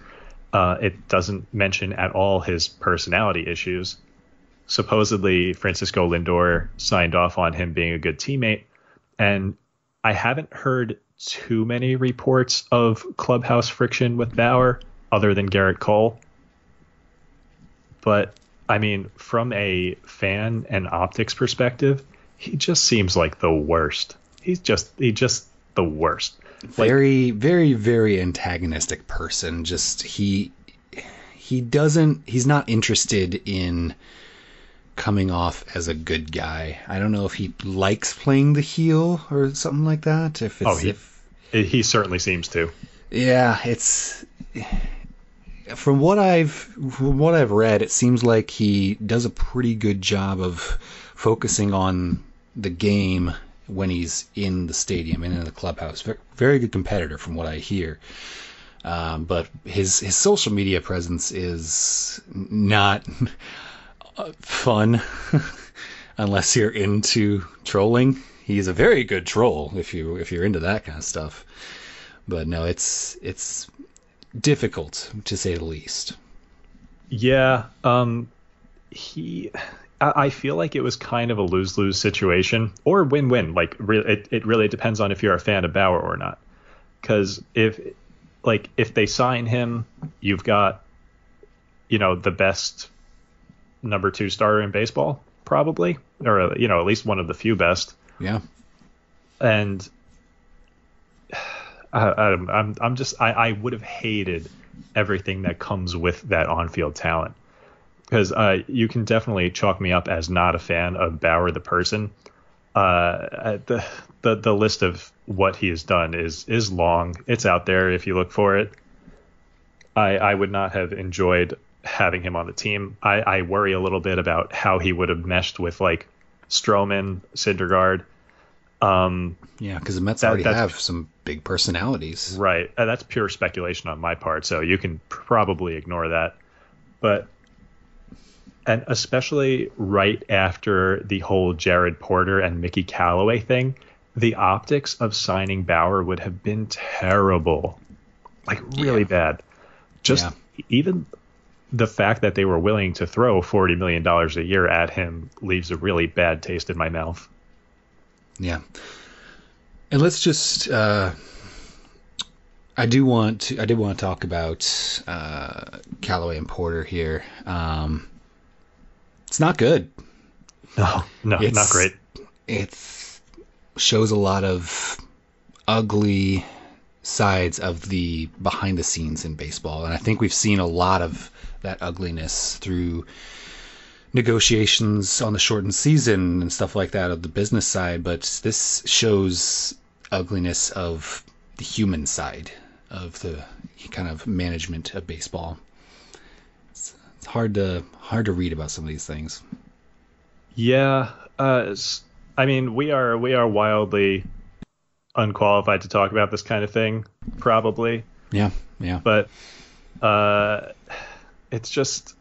Uh, it doesn't mention at all his personality issues. Supposedly, Francisco Lindor signed off on him being a good teammate, and I haven't heard too many reports of clubhouse friction with Bauer other than Gerrit Cole. But I mean, from a fan and optics perspective, he just seems like the worst. He's just he just the worst. very, very, very antagonistic person. Just he he doesn't. He's not interested in coming off as a good guy. I don't know if he likes playing the heel or something like that. If it's Oh, he- if He certainly seems to. Yeah, it's from what I've from what I've read, it seems like he does a pretty good job of focusing on the game when he's in the stadium and in the clubhouse. Very good competitor, from what I hear. Um, but his his social media presence is not fun unless you're into trolling. He's a very good troll if you if you're into that kind of stuff. But no, it's it's difficult to say the least. Yeah, um, he. I feel like it was kind of a lose lose situation or win win. Like, it, it really depends on if you're a fan of Bauer or not. Because if, like, if they sign him, you've got, you know, the best number two starter in baseball, probably, or you know, at least one of the few best. Yeah. And I, am I'm I'm just I, I would have hated everything that comes with that on-field talent because uh, you can definitely chalk me up as not a fan of Bauer the person. Uh, the the the list of what he has done is is long. It's out there if you look for it. I I would not have enjoyed having him on the team. I, I worry a little bit about how he would have meshed with like Stroman, Syndergaard. Um, yeah, because the Mets that, already have some big personalities. Right. Uh, that's pure speculation on my part, so you can probably ignore that. But and especially right after the whole Jared Porter and Mickey Callaway thing, the optics of signing Bauer would have been terrible. Like really yeah. bad. Just yeah. even the fact that they were willing to throw $40 million a year at him leaves a really bad taste in my mouth. Yeah. And let's just, uh, I do want to, I did want to talk about, uh, Callaway and Porter here. Um, it's not good. No, no, it's, not great. It shows a lot of ugly sides of the behind the scenes in baseball. And I think we've seen a lot of that ugliness through negotiations on the shortened season and stuff like that of the business side, but this shows ugliness of the human side of the kind of management of baseball. It's, hard to hard to read about some of these things. Yeah, uh, I mean, we are we are wildly unqualified to talk about this kind of thing, probably. Yeah, yeah. But uh, it's just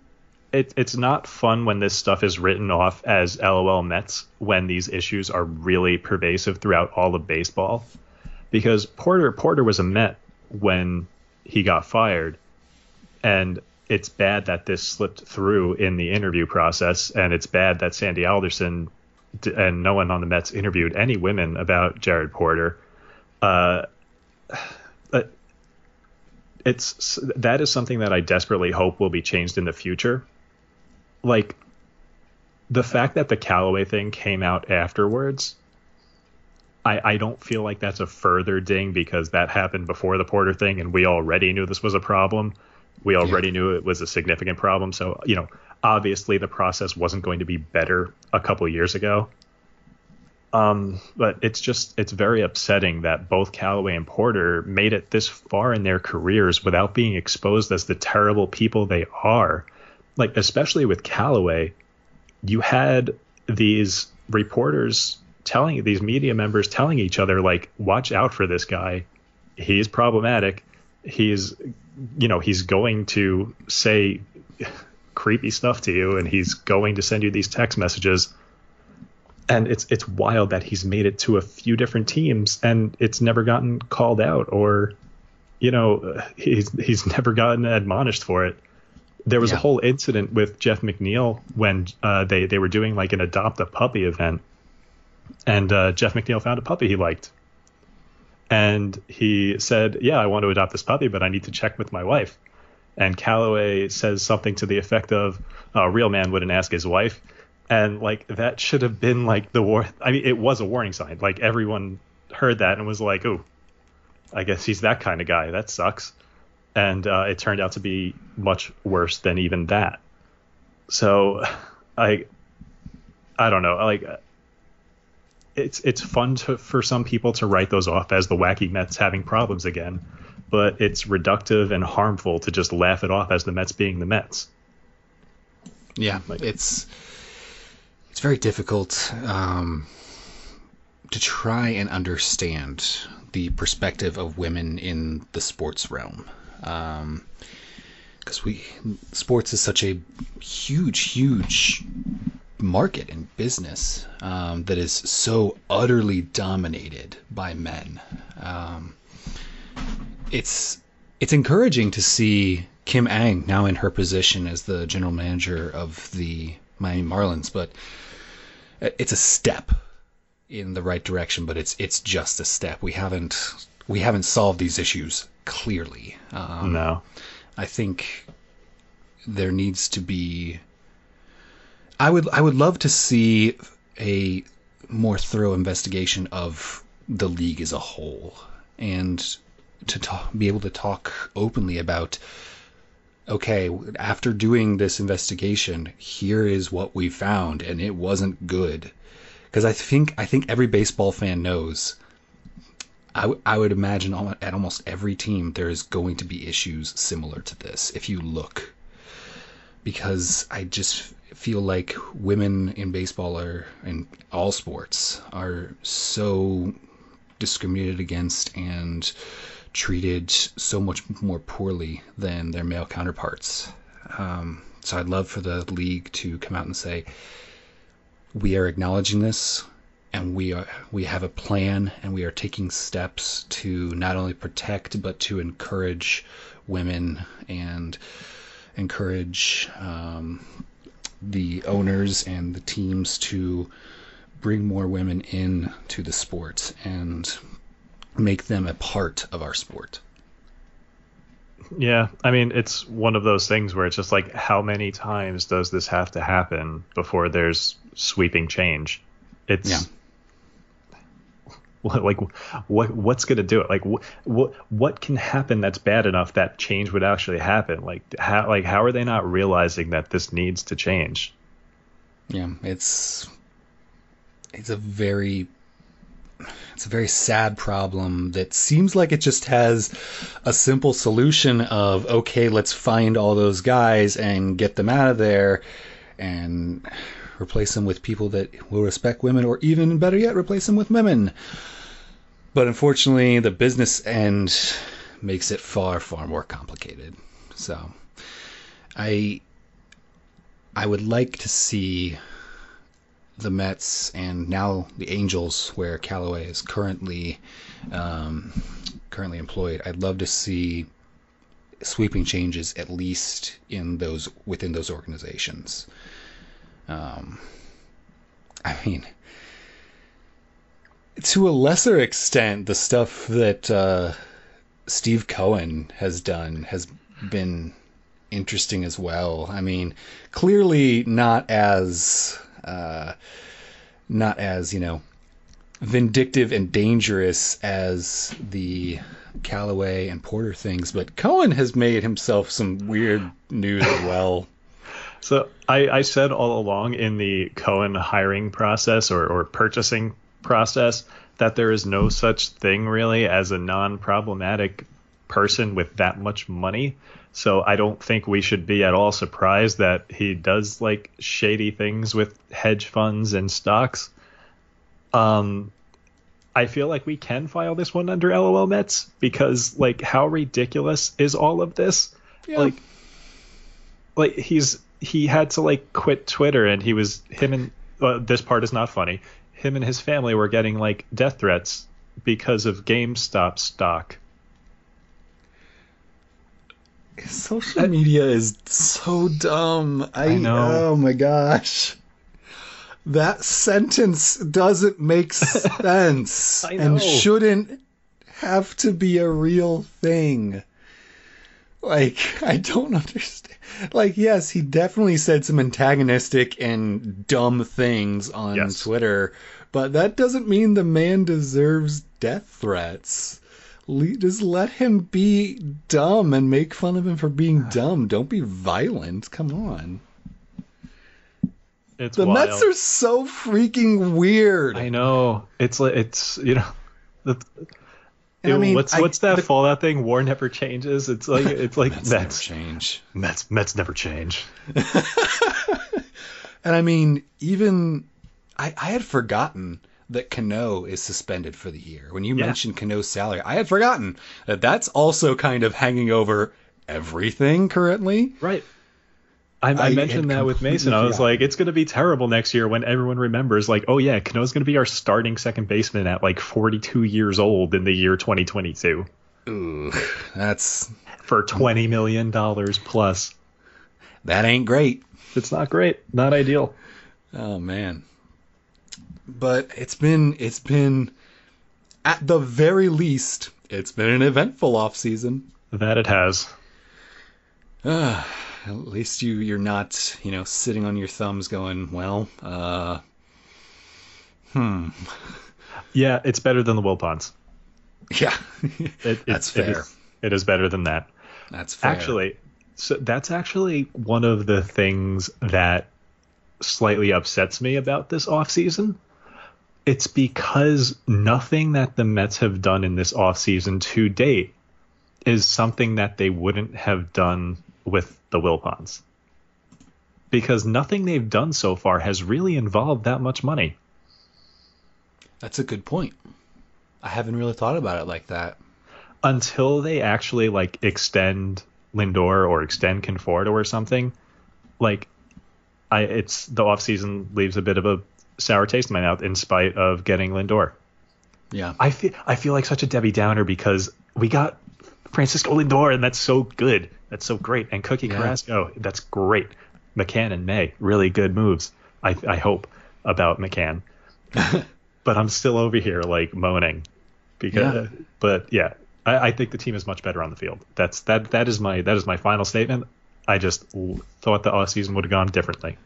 it, it's not fun when this stuff is written off as LOL Mets when these issues are really pervasive throughout all of baseball. Because Porter Porter was a Met when he got fired, and it's bad that this slipped through in the interview process, and it's bad that Sandy Alderson and no one on the Mets interviewed any women about Jared Porter. Uh, it's that is something that I desperately hope will be changed in the future. Like the fact that the Callaway thing came out afterwards, I, I don't feel like that's a further ding because that happened before the Porter thing and we already knew this was a problem. We already yeah. knew it was a significant problem. So, you know, obviously the process wasn't going to be better a couple years ago. Um, but it's just it's very upsetting that both Callaway and Porter made it this far in their careers without being exposed as the terrible people they are. Like especially with Callaway, you had these reporters telling these media members telling each other like, watch out for this guy. He's problematic. He's you know, he's going to say creepy stuff to you and he's going to send you these text messages. And it's it's wild that he's made it to a few different teams and it's never gotten called out or you know he's he's never gotten admonished for it. There was yeah. a whole incident with Jeff McNeil when uh, they they were doing like an adopt a puppy event. And uh, Jeff McNeil found a puppy he liked and he said yeah I want to adopt this puppy but I need to check with my wife. And Callaway says something to the effect of a real man wouldn't ask his wife. And like that should have been like the war i mean it was a warning sign. Like everyone heard that and was like oh i guess he's that kind of guy. That sucks. And uh, it turned out to be much worse than even that. So i i don't know. Like it's it's fun to, for some people to write those off as the wacky mets having problems again but it's reductive and harmful to just laugh it off as the Mets being the Mets. Yeah, it's it's very difficult um, to try and understand the perspective of women in the sports realm. Um, because we sports is such a huge, huge market and business um, that is so utterly dominated by men. Um, it's it's encouraging to see Kim Ng now in her position as the general manager of the Miami Marlins, but it's a step in the right direction. But it's it's just a step. We haven't we haven't solved these issues clearly. Um, no. I think there needs to be. I would I would love to see a more thorough investigation of the league as a whole and to talk, be able to talk openly about okay after doing this investigation here is what we found and it wasn't good because i think i think every baseball fan knows I, w- I would imagine at almost every team there is going to be issues similar to this if you look. Because I just feel like women in baseball are in all sports are so discriminated against and treated so much more poorly than their male counterparts. Um, so I'd love for the league to come out and say, we are acknowledging this and we are we have a plan and we are taking steps to not only protect but to encourage women and encourage um, the owners and the teams to bring more women in to the sport and make them a part of our sport. Yeah, I mean, it's one of those things where it's just like, how many times does this have to happen before there's sweeping change? It's yeah. like what what's going to do it? Like what, what what can happen that's bad enough that change would actually happen? Like how like how are they not realizing that this needs to change? Yeah it's it's a very it's a very sad problem that seems like it just has a simple solution of okay let's find all those guys and get them out of there and replace them with people that will respect women, or even better yet, replace them with women. But unfortunately, the business end makes it far, far more complicated. So, I I would like to see the Mets and now the Angels, where Callaway is currently um, currently employed. I'd love to see sweeping changes at least in those within those organizations. Um, I mean, to a lesser extent, the stuff that uh, Steve Cohen has done has been interesting as well. I mean, clearly not as uh, not as you know vindictive and dangerous as the Callaway and Porter things, but Cohen has made himself some weird news as well. So I, I said all along in the Cohen hiring process or, or purchasing process that there is no such thing really as a non-problematic person with that much money. So I don't think we should be at all surprised that he does like shady things with hedge funds and stocks. Um, I feel like we can file this one under LOL Mets because like how ridiculous is all of this? Yeah. Like like he's he had to like quit Twitter and he was him and uh, this part is not funny. Him and his family were getting like death threats because of GameStop stock. Social media is so dumb. I, I know. Oh my gosh. That sentence doesn't make sense and shouldn't have to be a real thing. Like, I don't understand. Like, yes, he definitely said some antagonistic and dumb things on yes. Twitter, but that doesn't mean the man deserves death threats. Just let him be dumb and make fun of him for being dumb. Don't be violent. Come on. It's the wild. Mets are so freaking weird. I know. It's like it's you know, And I mean, what's I- what's that the- Fallout thing? War never changes. It's like it's like Mets never Mets. change. Mets Mets never change. And I mean, even I, I had forgotten that Cano is suspended for the year. When you Yeah. mentioned Cano's salary, I had forgotten that that's also kind of hanging over everything currently. Right. I, I, I mentioned that with Mason. I was forgotten. like, it's going to be terrible next year when everyone remembers, like, oh yeah, Cano's going to be our starting second baseman at like 42 years old in the year 2022 Ooh, that's for 20 million dollars plus. that ain't great. It's not great, not ideal. Oh man. But it's been it's been at the very least it's been an eventful off season. That it has. At least you you're not, you know, sitting on your thumbs going, well, uh hmm. Yeah, it's better than the Wilpons. Yeah. It, it- That's it fair. is- it is better than that. That's fair. Actually, so that's actually one of the things that slightly upsets me about this offseason. It's because nothing that the Mets have done in this offseason to date is something that they wouldn't have done with the Wilpons. Because nothing they've done so far has really involved that much money. That's a good point. I haven't really thought about it like that. until they actually like extend Lindor or extend Conforto or something, like I it's the off season leaves a bit of a sour taste in my mouth in spite of getting Lindor. Yeah. I feel I feel like such a Debbie Downer because we got Francisco Lindor and that's so good. That's so great. And Cookie Yeah. Carrasco, that's great. McCann and May, really good moves. I I hope about McCann. but I'm still over here like moaning because Yeah. but yeah, I, I think the team is much better on the field. That's that that is my that is my final statement. I just thought the off season would have gone differently.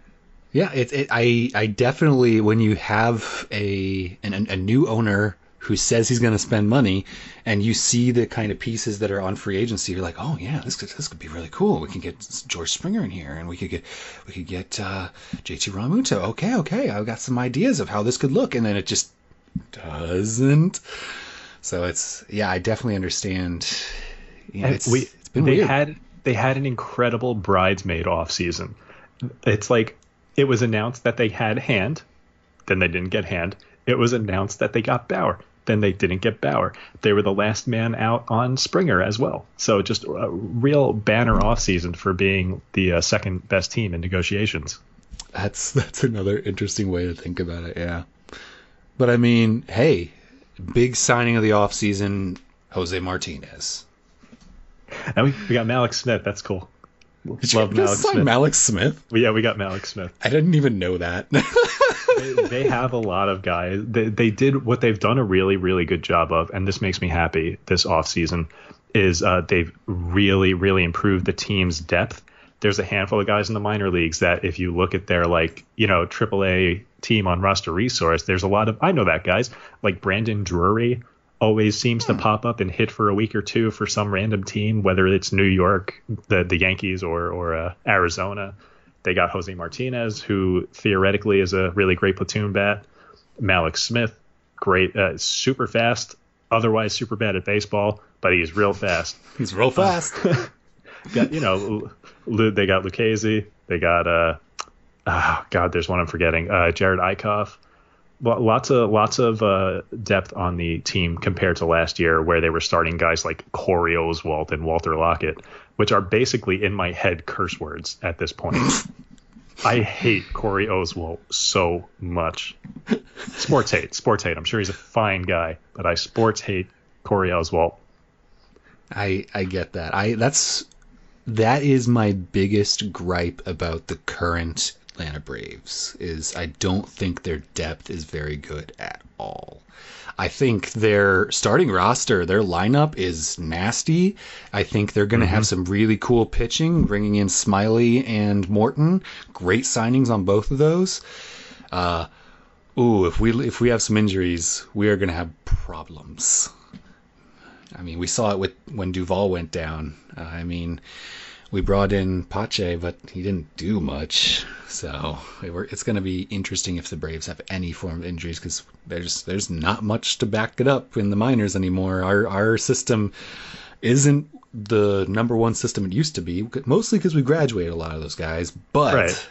Yeah, it, it I I definitely when you have a an, a new owner who says he's going to spend money, and you see the kind of pieces that are on free agency, you're like, oh yeah, this could this could be really cool. We can get George Springer in here, and we could get we could get uh, JT Realmuto. Okay, okay, I've got some ideas of how this could look, and then it just doesn't. So it's yeah, I definitely understand. Yeah, it's, we it's been they weird. had they had an incredible bridesmaid off season. It's like it was announced that they had Hand, then they didn't get Hand. It was announced that they got Bauer, then they didn't get Bauer. They were the last man out on Springer as well. So just a real banner off season for being the uh, second best team in negotiations. That's that's another interesting way to think about it, yeah. But I mean, hey, big signing of the offseason, Jose Martinez. And we, we got Mallex Smith. That's cool. Did you Love just Mallex sign Smith. Mallex Smith? Well, yeah, we got Mallex Smith. I didn't even know that. they, they have a lot of guys. They, they did what they've done a really, really good job of, and this makes me happy this offseason, is uh, they've really, really improved the team's depth. There's a handful of guys in the minor leagues that if you look at their like, you know, AAA team on roster resource, there's a lot of I know that guys like Brandon Drury always seems to pop up and hit for a week or two for some random team, whether it's New York, the the Yankees, or or uh, Arizona. They got Jose Martinez, who theoretically is a really great platoon bat. Mallex Smith, great, uh, super fast, otherwise super bad at baseball, but he's real fast. He's real fast. got, you know, they got Lucchesi, they got uh, oh God, there's one I'm forgetting, uh, Jerad Eickhoff. Lo- Lots of lots of uh, depth on the team compared to last year, where they were starting guys like Corey Oswalt and Walker Lockett, which are basically in my head curse words at this point. I hate Corey Oswalt so much. Sports hate, sports hate. I'm sure he's a fine guy, but I sports hate Corey Oswalt. I I get that. I that's that is my biggest gripe about the current Atlanta Braves is I don't think their depth is very good at all. I think their starting roster, their lineup is nasty. I think they're going to have some really cool pitching, bringing in Smyly and Morton. Great signings on both of those. Uh, ooh, if we if we have some injuries, we are going to have problems. I mean, we saw it with when Duvall went down. Uh, I mean, we brought in Pache, but he didn't do much. So it's going to be interesting if the Braves have any form of injuries because there's there's not much to back it up in the minors anymore. Our our system isn't the number one system it used to be, mostly because we graduated a lot of those guys. But right.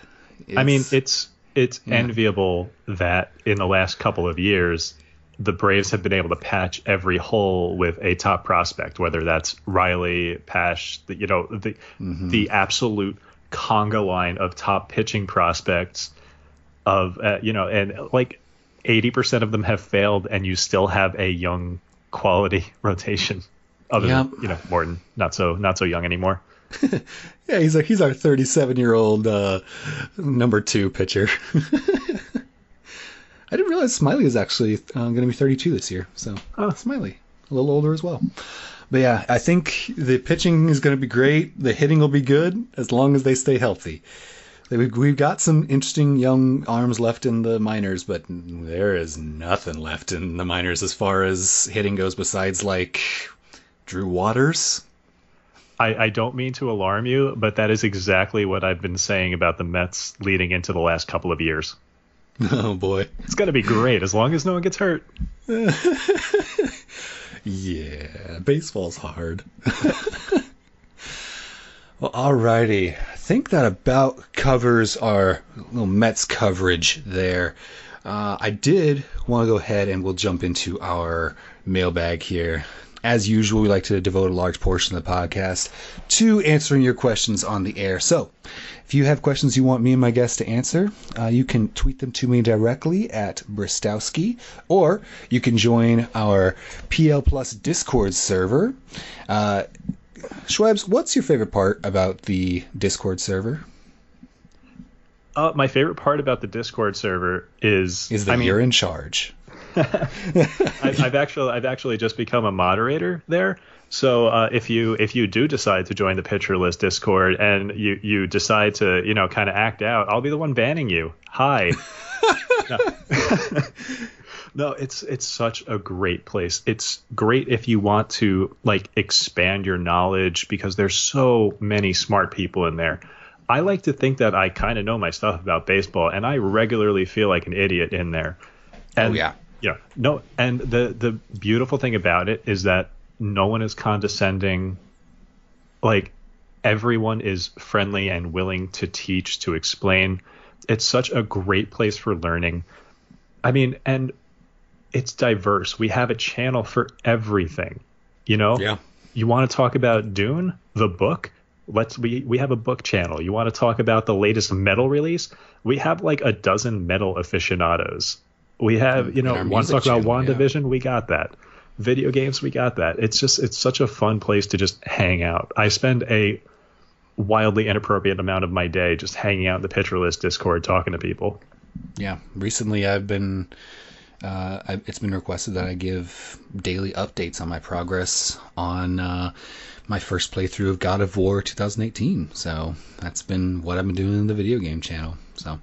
I mean, it's it's yeah. enviable that in the last couple of years the Braves have been able to patch every hole with a top prospect, whether that's Riley, Pache, the, you know, the mm-hmm. the absolute conga line of top pitching prospects of uh, you know, and like 80% of them have failed and you still have a young quality rotation other yep. than, you know, Morton, not so not so young anymore. yeah, he's like he's our 37 year old uh, number two pitcher. I didn't realize Smyly is actually uh, going to be 32 this year. So, oh, Smyly, a little older as well. But yeah, I think the pitching is going to be great. The hitting will be good as long as they stay healthy. We've got some interesting young arms left in the minors, but there is nothing left in the minors as far as hitting goes besides like Drew Waters. I, I, don't mean to alarm you, but that is exactly what I've been saying about the Mets leading into the last couple of years. Oh boy. It's to be great as long as no one gets hurt. yeah, baseball's hard. well, alrighty. I think that about covers our little Mets coverage there. Uh, I did want to go ahead and we'll jump into our mailbag here. As usual, we like to devote a large portion of the podcast to answering your questions on the air. So, if you have questions you want me and my guests to answer, uh, you can tweet them to me directly at Bristowski, or you can join our PL Plus Discord server. Uh, Shwebs, what's your favorite part about the Discord server? Uh, my favorite part about the Discord server is is that I mean, you're in charge. I've, I've, actually I've actually just become a moderator there. So uh, if you if you do decide to join the List Discord and you you decide to you know kind of act out, I'll be the one banning you. Hi. no. no, it's it's such a great place. It's great if you want to like expand your knowledge because there's so many smart people in there. I like to think that I kind of know my stuff about baseball, and I regularly feel like an idiot in there. And oh yeah, yeah. No, and the the beautiful thing about it is that no one is condescending. Like everyone is friendly and willing to teach, to explain. It's such a great place for learning. I mean, and it's diverse. We have a channel for everything. You know? Yeah. You want to talk about Dune, the book? Let's we we have a book channel. You want to talk about the latest metal release? We have like a dozen metal aficionados we have, you know, want to talk about WandaVision? Yeah. We got that. Video games, we got that. It's just, it's such a fun place to just hang out. I spend a wildly inappropriate amount of my day just hanging out in the List Discord talking to people. Yeah. Recently, I've been, uh, I, it's been requested that I give daily updates on my progress on uh, my first playthrough of God of War 2018. So that's been what I've been doing in the video game channel. So,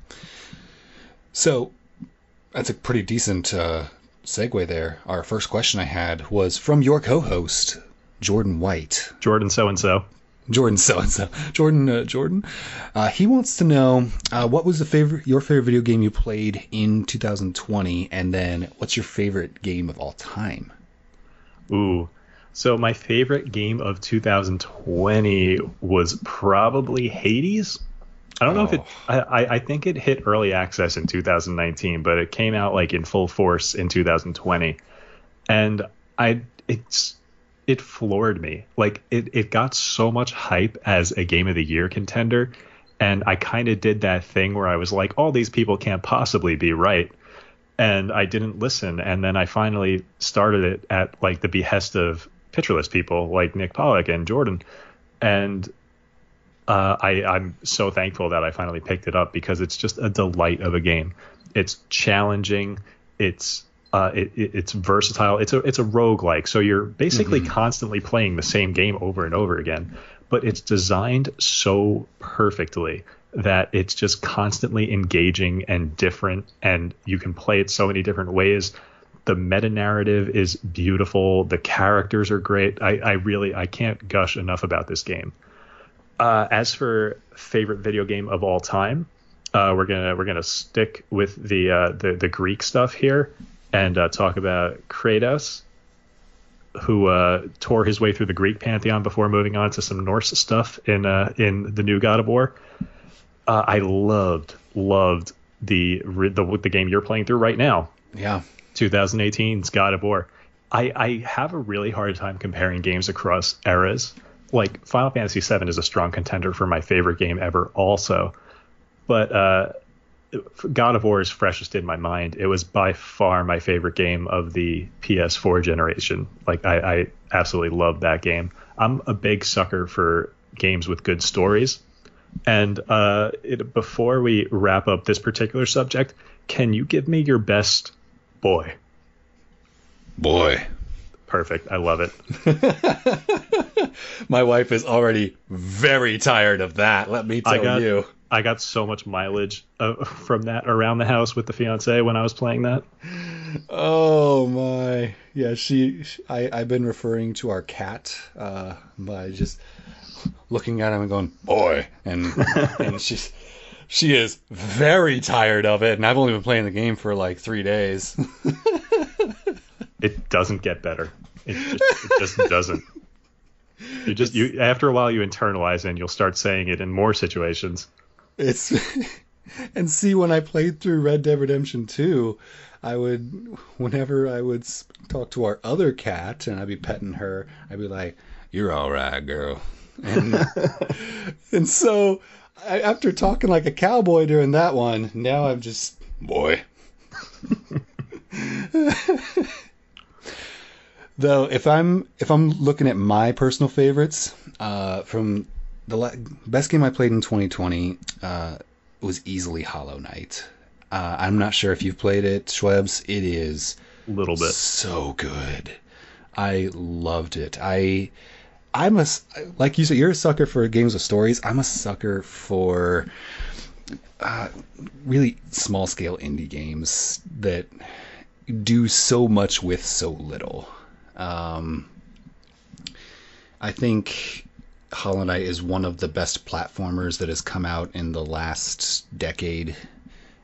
so that's a pretty decent uh, segue there. Our first question I had was from your co-host, Jordan White. Jordan so and so. Jordan so and so. Jordan uh, Jordan. Uh, he wants to know uh, what was the favorite your favorite video game you played in 2020, and then what's your favorite game of all time? Ooh. So my favorite game of 2020 was probably Hades. I don't know if it. Oh. I, I think it hit early access in 2019, but it came out like in full force in 2020, and I it's it floored me. Like it it got so much hype as a game of the year contender, and I kind of did that thing where I was like, all these people can't possibly be right, and I didn't listen, and then I finally started it at like the behest of List people like Nick Pollack and Jordan, and uh, I, I'm so thankful that I finally picked it up because it's just a delight of a game. It's challenging. It's uh, it, it, it's versatile. It's a it's a rogue like. So you're basically mm-hmm. constantly playing the same game over and over again. But it's designed so perfectly that it's just constantly engaging and different, and you can play it so many different ways. The meta narrative is beautiful. The characters are great. I, I really I can't gush enough about this game. Uh, as for favorite video game of all time, uh, we're gonna we're gonna stick with the uh, the the Greek stuff here and uh, talk about Kratos, who uh, tore his way through the Greek pantheon before moving on to some Norse stuff in uh, in the new God of War. Uh, I loved loved the, the the game you're playing through right now. Yeah, 2018's God of War. I, I have a really hard time comparing games across eras. Like Final Fantasy VII is a strong contender for my favorite game ever, also. But uh, God of War is freshest in my mind. It was by far my favorite game of the PS4 generation. Like I, I absolutely love that game. I'm a big sucker for games with good stories. And uh, it, before we wrap up this particular subject, can you give me your best boy? Boy. Perfect. I love it. My wife is already very tired of that. Let me tell I got, you. I got so much mileage uh, from that around the house with the fiance when I was playing that. Oh my, yeah. She, I, I've been referring to our cat uh, by just looking at him and going, "Boy," and and she's she is very tired of it. And I've only been playing the game for like three days. it doesn't get better. It just, it just doesn't. You just you after a while you internalize it and you'll start saying it in more situations. It's and see when I played through Red Dead Redemption 2, I would whenever I would talk to our other cat and I'd be petting her, I'd be like, "You're all right, girl." And and so I, after talking like a cowboy during that one, now I'm just boy. Though if I'm if I'm looking at my personal favorites uh, from the la- best game I played in 2020 uh, was easily Hollow Knight. Uh, I'm not sure if you've played it, Shwebs. It is a little bit so good. I loved it. I I'm a like you said, you're a sucker for games with stories. I'm a sucker for uh, really small scale indie games that do so much with so little. Um, I think Hollow Knight is one of the best platformers that has come out in the last decade.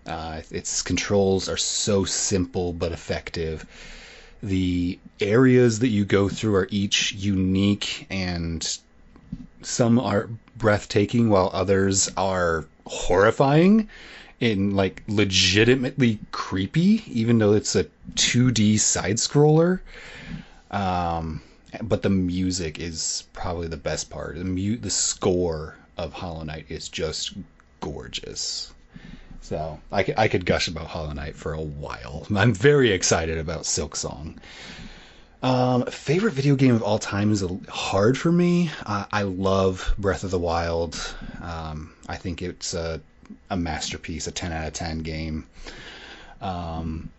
Uh, its controls are so simple but effective. The areas that you go through are each unique and some are breathtaking while others are horrifying and like legitimately creepy even though it's a 2D side scroller. Um, but the music is probably the best part. The mu- the score of Hollow Knight is just gorgeous. So I, could, gush about Hollow Knight for a while. I'm very excited about Silksong. Um, favorite video game of all time is hard for me. Uh, I love Breath of the Wild. Um, I think it's a, a, masterpiece, a 10 out of 10 game. Um,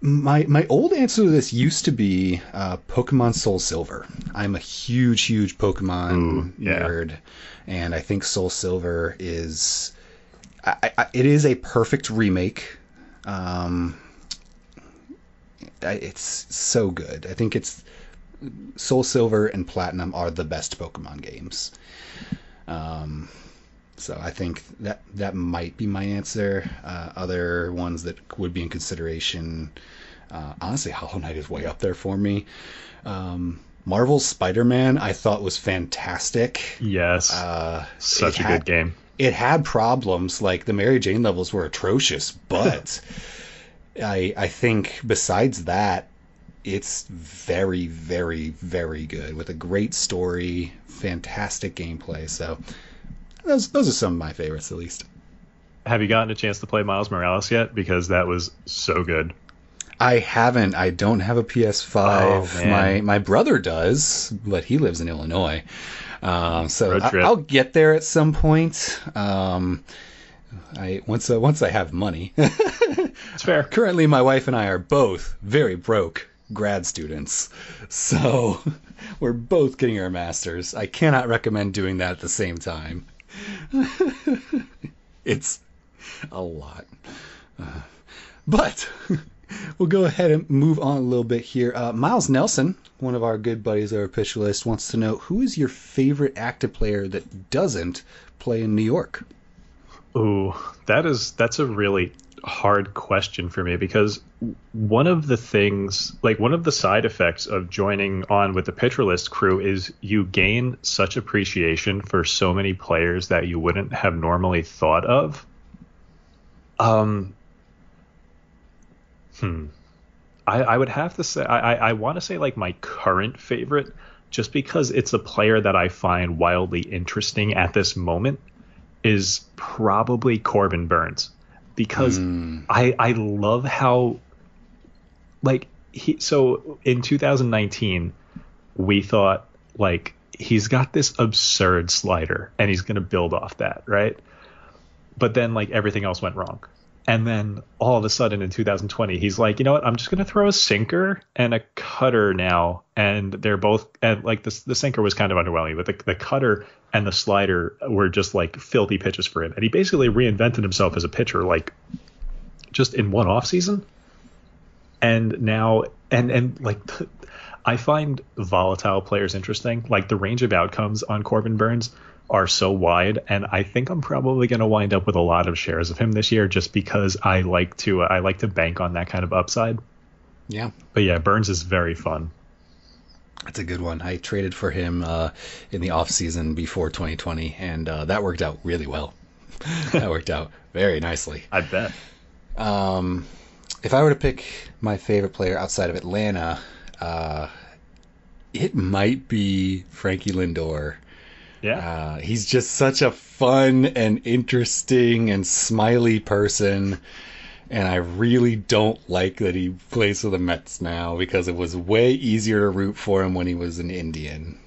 my my old answer to this used to be uh, Pokemon Soul Silver. I'm a huge, huge Pokemon Ooh, yeah. nerd, and I think Soul Silver is I, I, it is a perfect remake. Um, it's so good. I think it's Soul Silver and Platinum are the best Pokemon games. Um, so I think that that might be my answer. Uh, other ones that would be in consideration, uh, honestly, Hollow Knight is way up there for me. Um, Marvel's Spider-Man I thought was fantastic. Yes, uh, such a had, good game. It had problems, like the Mary Jane levels were atrocious, but I I think besides that, it's very very very good with a great story, fantastic gameplay. So those those are some of my favorites, at least. Have you gotten a chance to play Miles Morales yet? Because that was so good. I haven't. I don't have a PS5. Oh, my my brother does, but he lives in Illinois. Um, so I, will get there at some point. Um, I once uh, once I have money. it's fair. Currently, my wife and I are both very broke grad students, so we're both getting our masters. I cannot recommend doing that at the same time. it's a lot. Uh, but we'll go ahead and move on a little bit here. Uh, Miles Nelson, one of our good buddies our pitch list, wants to know who is your favorite active player that doesn't play in New York? Ooh, that is that's a really hard question for me because one of the things, like one of the side effects of joining on with the Pitcher List crew is you gain such appreciation for so many players that you wouldn't have normally thought of. Um, hmm. I, I would have to say I, I, I want to say like my current favorite, just because it's a player that I find wildly interesting at this moment, is probably Corbin Burnes because mm. I I love how like he so in 2019 we thought like he's got this absurd slider and he's going to build off that, right? But then like everything else went wrong. And then all of a sudden in 2020, he's like, you know what? I'm just going to throw a sinker and a cutter now. And they're both, and like the, the sinker was kind of underwhelming, but the, the cutter and the slider were just like filthy pitches for him. And he basically reinvented himself as a pitcher, like just in one off season. And now, and, and like, I find volatile players interesting. Like the range of outcomes on Corbin Burnes are so wide, and I think I'm probably going to wind up with a lot of shares of him this year, just because I like to uh, I like to bank on that kind of upside. Yeah, but yeah, Burnes is very fun. That's a good one. I traded for him uh, in the off season before 2020, and uh, that worked out really well. that worked out very nicely. I bet. Um, if I were to pick my favorite player outside of Atlanta, uh, it might be Frankie Lindor. Yeah. Uh, he's just such a fun and interesting and smiley person. And I really don't like that he plays for the Mets now because it was way easier to root for him when he was an Indian,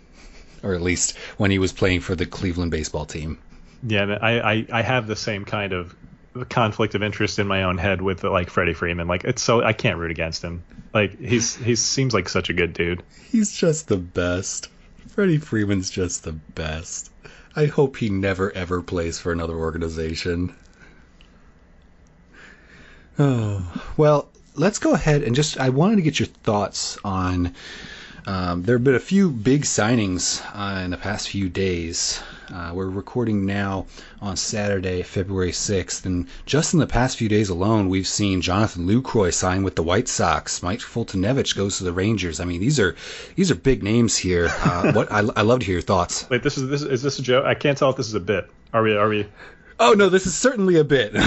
or at least when he was playing for the Cleveland baseball team. Yeah, I, I, I have the same kind of conflict of interest in my own head with like Freddie Freeman. Like it's so I can't root against him. Like he's he seems like such a good dude. He's just the best. Freddie Freeman's just the best. I hope he never ever plays for another organization. Oh, well, let's go ahead and just. I wanted to get your thoughts on. Um, there have been a few big signings uh, in the past few days. Uh, we're recording now on Saturday, February 6th, and just in the past few days alone, we've seen Jonathan Lucroy sign with the White Sox. Mike Foltynewicz goes to the Rangers. I mean, these are these are big names here. Uh, what I, I love to hear your thoughts. Wait, this is this is this a joke? I can't tell if this is a bit. Are we? Are we? Oh no, this is certainly a bit.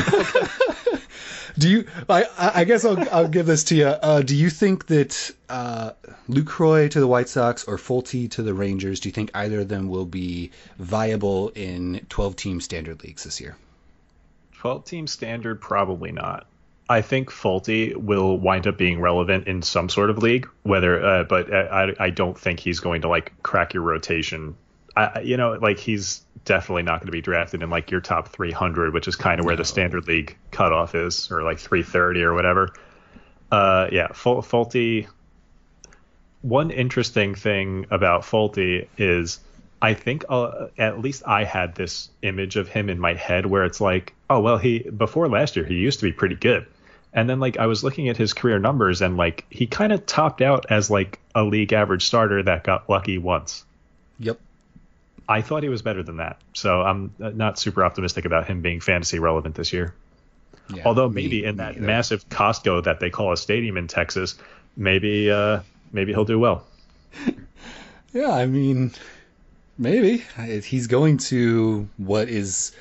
do you? I, I guess I'll, I'll give this to you. Uh, do you think that uh, Lucroy to the White Sox or Folty to the Rangers? Do you think either of them will be viable in 12-team standard leagues this year? 12-team standard, probably not. I think Folty will wind up being relevant in some sort of league, whether, uh, but I, I don't think he's going to like crack your rotation. I, you know, like he's definitely not going to be drafted in like your top 300, which is kind of where no. the standard league cutoff is, or like 330 or whatever. Uh, yeah, Folty. One interesting thing about Folty is I think uh, at least I had this image of him in my head where it's like, oh well, he before last year he used to be pretty good, and then like I was looking at his career numbers and like he kind of topped out as like a league average starter that got lucky once. Yep. I thought he was better than that. So I'm not super optimistic about him being fantasy relevant this year. Yeah, Although maybe me, in that massive Costco that they call a stadium in Texas, maybe uh, maybe he'll do well. yeah, I mean, maybe he's going to what is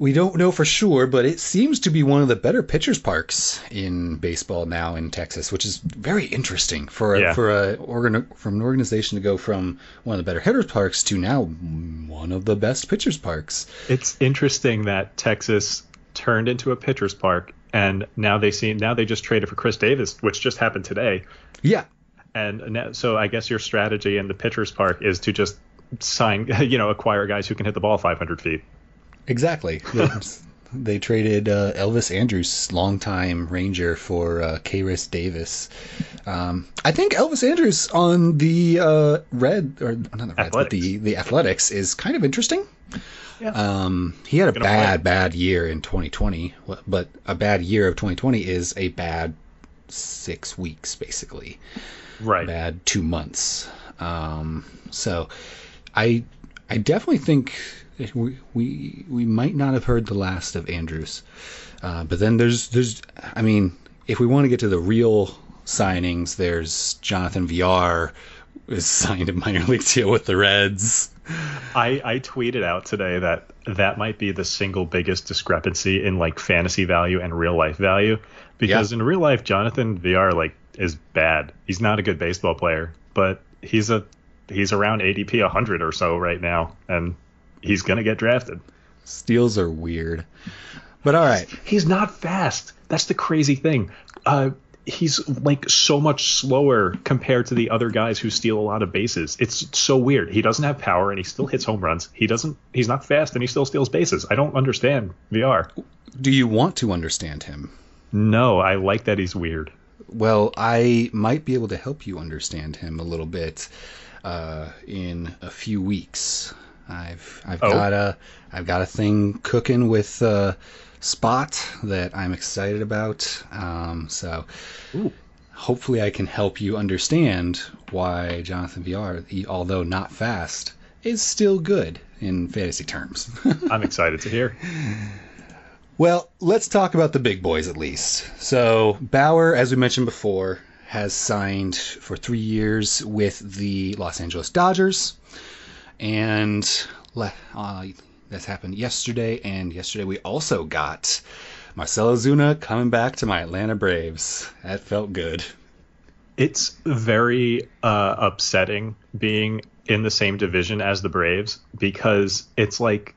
we don't know for sure, but it seems to be one of the better pitchers parks in baseball now in Texas, which is very interesting for a, yeah. for a organ, from an organization to go from one of the better hitters parks to now one of the best pitchers parks. It's interesting that Texas turned into a pitchers park, and now they see now they just traded for Khris Davis, which just happened today. Yeah, and now, so I guess your strategy in the pitchers park is to just sign, you know, acquire guys who can hit the ball 500 feet. Exactly. they traded uh, Elvis Andrus, longtime Ranger, for uh, Khris Davis. Um, I think Elvis Andrus on the uh, Red or not the Reds, but the the Athletics is kind of interesting. Yeah. Um, he had a bad, play. bad year in 2020, but a bad year of 2020 is a bad six weeks, basically. Right. Bad two months. Um, so I I definitely think we, we we might not have heard the last of Andrus. Uh, but then there's there's I mean, if we want to get to the real signings, there's Jonathan Villar is signed a minor league deal with the Reds. I, I tweeted out today that that might be the single biggest discrepancy in like fantasy value and real life value because yeah. in real life Jonathan Villar like is bad. He's not a good baseball player, but he's a he's around ADP 100 or so right now and he's going to get drafted. Steals are weird. But all right. He's not fast. That's the crazy thing. Uh, he's like so much slower compared to the other guys who steal a lot of bases. It's so weird. He doesn't have power and he still hits home runs. He doesn't he's not fast and he still steals bases. I don't understand VR. Do you want to understand him? No, I like that he's weird. Well, I might be able to help you understand him a little bit uh, in a few weeks. I've I've oh. got a I've got a thing cooking with uh, spot that I'm excited about. Um, so Ooh. hopefully I can help you understand why Jonathan Villar, although not fast, is still good in fantasy terms. I'm excited to hear. Well, let's talk about the big boys at least. So Bauer, as we mentioned before, has signed for three years with the Los Angeles Dodgers, and uh, that's happened yesterday, and yesterday we also got Marcell Ozuna coming back to my Atlanta Braves. That felt good. It's very uh, upsetting being in the same division as the Braves because it's like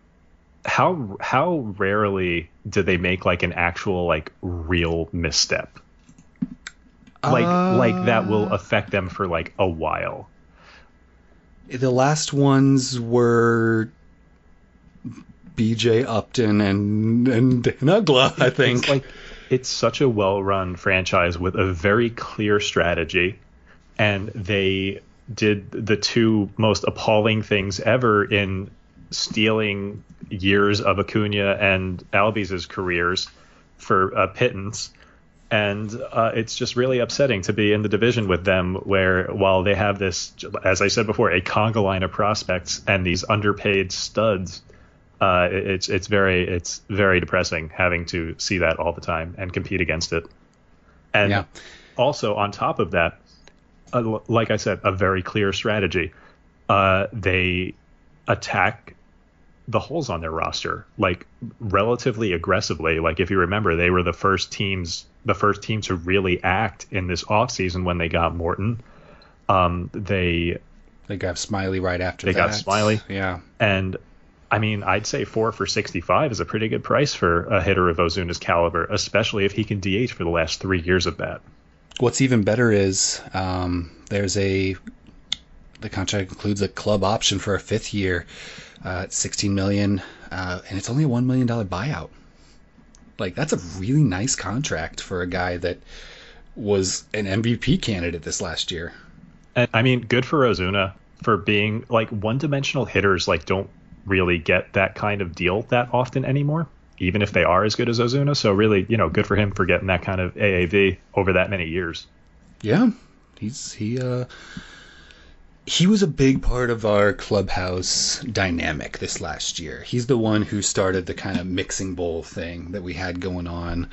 how how rarely do they make like an actual like real misstep like uh, like that will affect them for like a while the last ones were B.J. Upton and and Uggla. I think it's like it's such a well-run franchise with a very clear strategy, and they did the two most appalling things ever in stealing years of Acuna and Albies' careers for a pittance. And uh, it's just really upsetting to be in the division with them, where while they have this, as I said before, a conga line of prospects and these underpaid studs, uh, it's it's very it's very depressing having to see that all the time and compete against it. And yeah. also on top of that, uh, like I said, a very clear strategy. Uh, they attack the holes on their roster like relatively aggressively. Like if you remember, they were the first teams the first team to really act in this offseason when they got Morton. Um, they they got Smyly right after they that. got Smyly, Yeah. And I mean, I'd say four for 65 is a pretty good price for a hitter of Ozuna's caliber, especially if he can DH for the last three years of that. What's even better is um, there's a the contract includes a club option for a fifth year uh, at 16 million, uh, and it's only a one million dollar buyout. Like that's a really nice contract for a guy that was an MVP candidate this last year. And I mean, good for Ozuna for being like one-dimensional hitters. Like don't really get that kind of deal that often anymore, even if they are as good as Ozuna. So really, you know, good for him for getting that kind of AAV over that many years. Yeah, he's he uh he was a big part of our clubhouse dynamic this last year. He's the one who started the kind of mixing bowl thing that we had going on.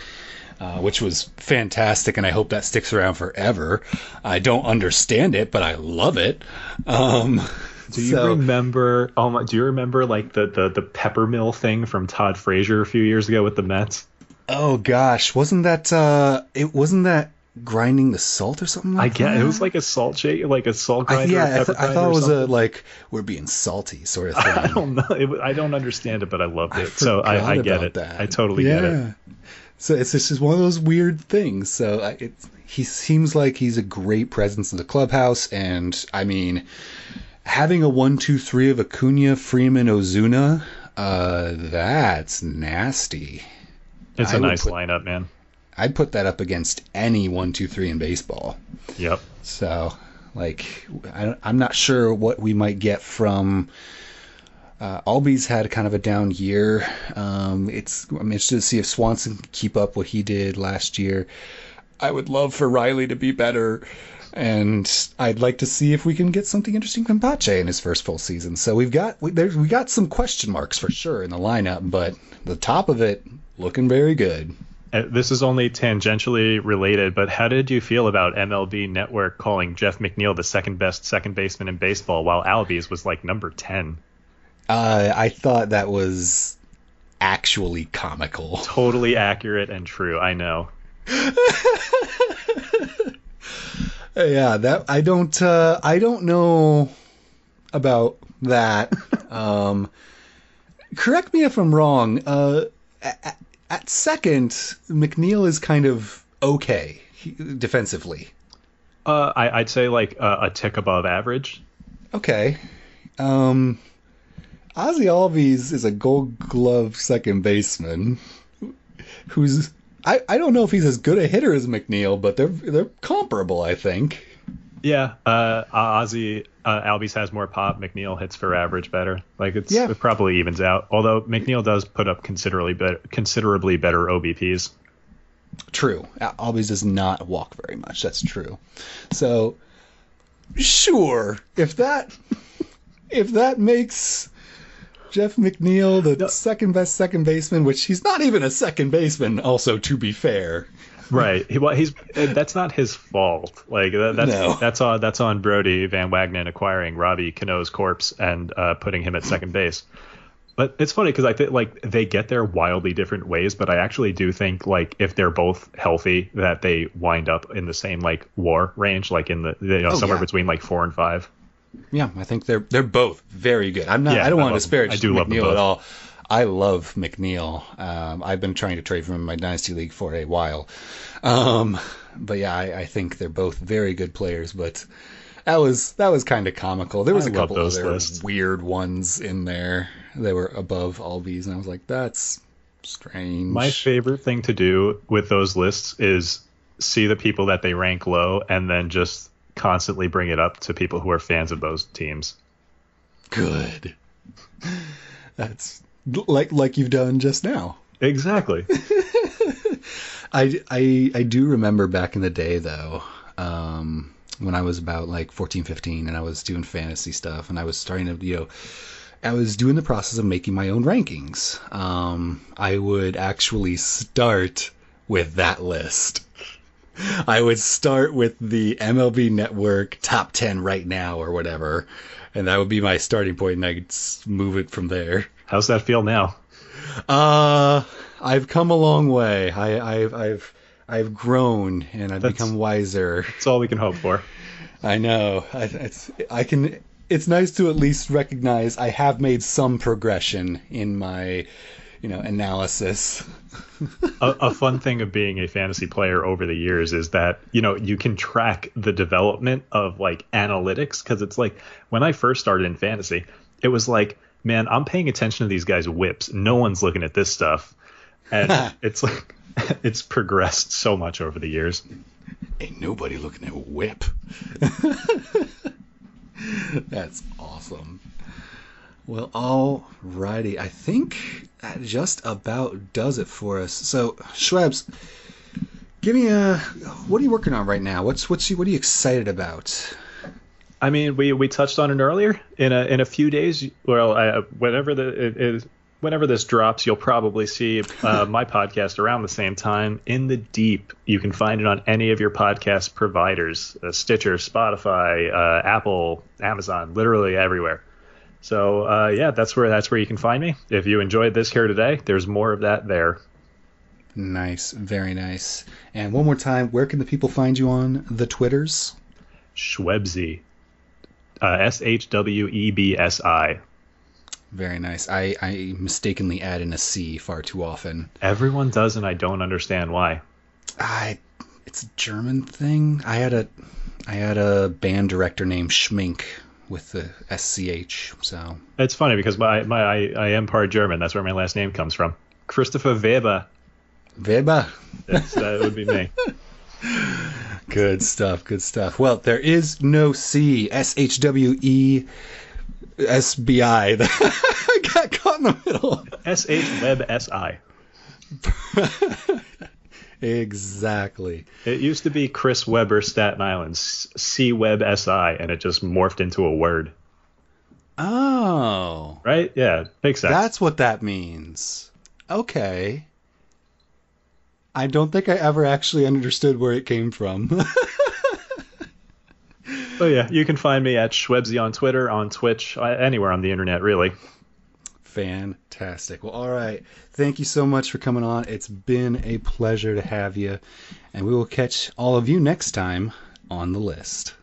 Uh, which was fantastic, and I hope that sticks around forever. I don't understand it, but I love it. Um, do you so, remember? Oh my! Do you remember like the the the pepper mill thing from Todd Frazier a few years ago with the Mets? Oh gosh, wasn't that uh it wasn't that grinding the salt or something like I get that? it was like a salt shake, like a salt grinder. I, yeah, I, th- I, thought it was something. a like we're being salty sort of thing. I don't know. It, I don't understand it, but I loved it. I so I, I get it. That. I totally yeah. get it. So it's just one of those weird things. So it he seems like he's a great presence in the clubhouse, and I mean having a one, two, three of Acuna, Freeman, Ozuna, uh, that's nasty. It's a nice put, lineup, man. I'd put that up against any one, two, three in baseball. Yep. So, like, I, am not sure what we might get from. Uh, Albies had kind of a down year. Um, it's I'm interested to see if Swanson can keep up what he did last year. I would love for Riley to be better. And I'd like to see if we can get something interesting from Pache in his first full season. So we've got we, there's, we got some question marks for sure in the lineup, but the top of it looking very good. Uh, This is only tangentially related, but how did you feel about MLB Network calling Jeff McNeil the second best second baseman in baseball, while Albies was like number ten? Uh, I thought that was actually comical. Totally accurate and true. I know. Yeah, that I don't uh, I don't know about that. um, correct me if I'm wrong. Uh, at, second, McNeil is kind of okay defensively. Uh, I, I'd say like uh, a tick above average. Okay. Um, Ozzy Albies is a Gold Glove second baseman who's I, I don't know if he's as good a hitter as McNeil, but they're they're comparable, I think. Yeah, uh, Ozzy uh, Albies has more pop. McNeil hits for average better. Like it's Yeah. it probably evens out. Although McNeil does put up considerably better, considerably better OBPs. True. Albies does not walk very much. That's true. So, sure, if that if that makes Jeff McNeil the second best second baseman, which he's not even a second baseman. Also, to be fair, Right. He, well, he's that's not his fault. Like that, that's No. that's on that's on Brodie Van Wagenen acquiring Robbie Cano's corpse and uh, putting him at second base. But it's funny because I think like they get there wildly different ways, but I actually do think like if they're both healthy, that they wind up in the same like WAR range, like in the you know Oh, somewhere yeah. between like four and five. yeah, I think they're they're both very good. I'm not. Yeah, I don't I want to disparage I do love them both. at all. I love McNeil. Um, I've been trying to trade for him in my dynasty league for a while. Um, but yeah, I, I think they're both very good players. But that was that was kind of comical. There was I a couple those other lists. weird ones in there. They were above all these, and I was like, that's strange. My favorite thing to do with those lists is see the people that they rank low and then just constantly bring it up to people who are fans of those teams. good. That's like like you've done just now. Exactly. I, I, I do remember back in the day though, um, when I was about like 14, 15 and I was doing fantasy stuff and I was starting to, you know, I was doing the process of making my own rankings. Um, I would actually start with that list. I would start with the MLB Network top 10 right now or whatever. And that would be my starting point and I'd move it from there. How's that feel now? Uh, I've come a long way. I, I've I've I've grown and I've That's- become wiser. That's all we can hope for. I know. I, it's I can. It's nice to at least recognize I have made some progression in my, you know, analysis. a, a fun thing of being a fantasy player over the years is that you know you can track the development of like analytics because it's like when I first started in fantasy, it was like, man, I'm paying attention to these guys' WHIPs. No one's looking at this stuff, and it's like it's progressed so much over the years. Ain't nobody looking at WHIP. That's awesome. Well, all righty. I think that just about does it for us. So, Shwebs, give me a. What are you working on right now? What's what's you, what are you excited about? I mean, we, we touched on it earlier. In a in a few days, well, uh, whenever the it is whenever this drops, you'll probably see uh, my podcast around the same time. In the deep, you can find it on any of your podcast providers: uh, Stitcher, Spotify, uh, Apple, Amazon, literally everywhere. So uh, yeah, that's where that's where you can find me. If you enjoyed this here today, there's more of that there. Nice, very nice. And one more time, where can the people find you on the Twitters? Shwebsi, uh, Uh, S H W E B S I. Very nice. I, I mistakenly add in a C far too often. Everyone does, and I don't understand why. I it's a German thing. I had a I had a band director named Schmink with the SCH. So It's funny because my, my I, I am part German. That's where my last name comes from. Christopher Weber. Weber. That's, that would be me. Good stuff. Good stuff. Well, there is no C. S H W E S B I. I got caught in the middle. S H Web S I. exactly. It used to be Chris Weber Staten Island, C Web S I, and it just morphed into a word. Oh. Right? Yeah, makes sense. That's what that means. Okay. I don't think I ever actually understood where it came from. Oh yeah, you can find me at Shwebsi on Twitter, on Twitch, uh, anywhere on the internet, really. Fantastic. Well, all right. Thank you so much for coming on. It's been a pleasure to have you, and we will catch all of you next time on the list.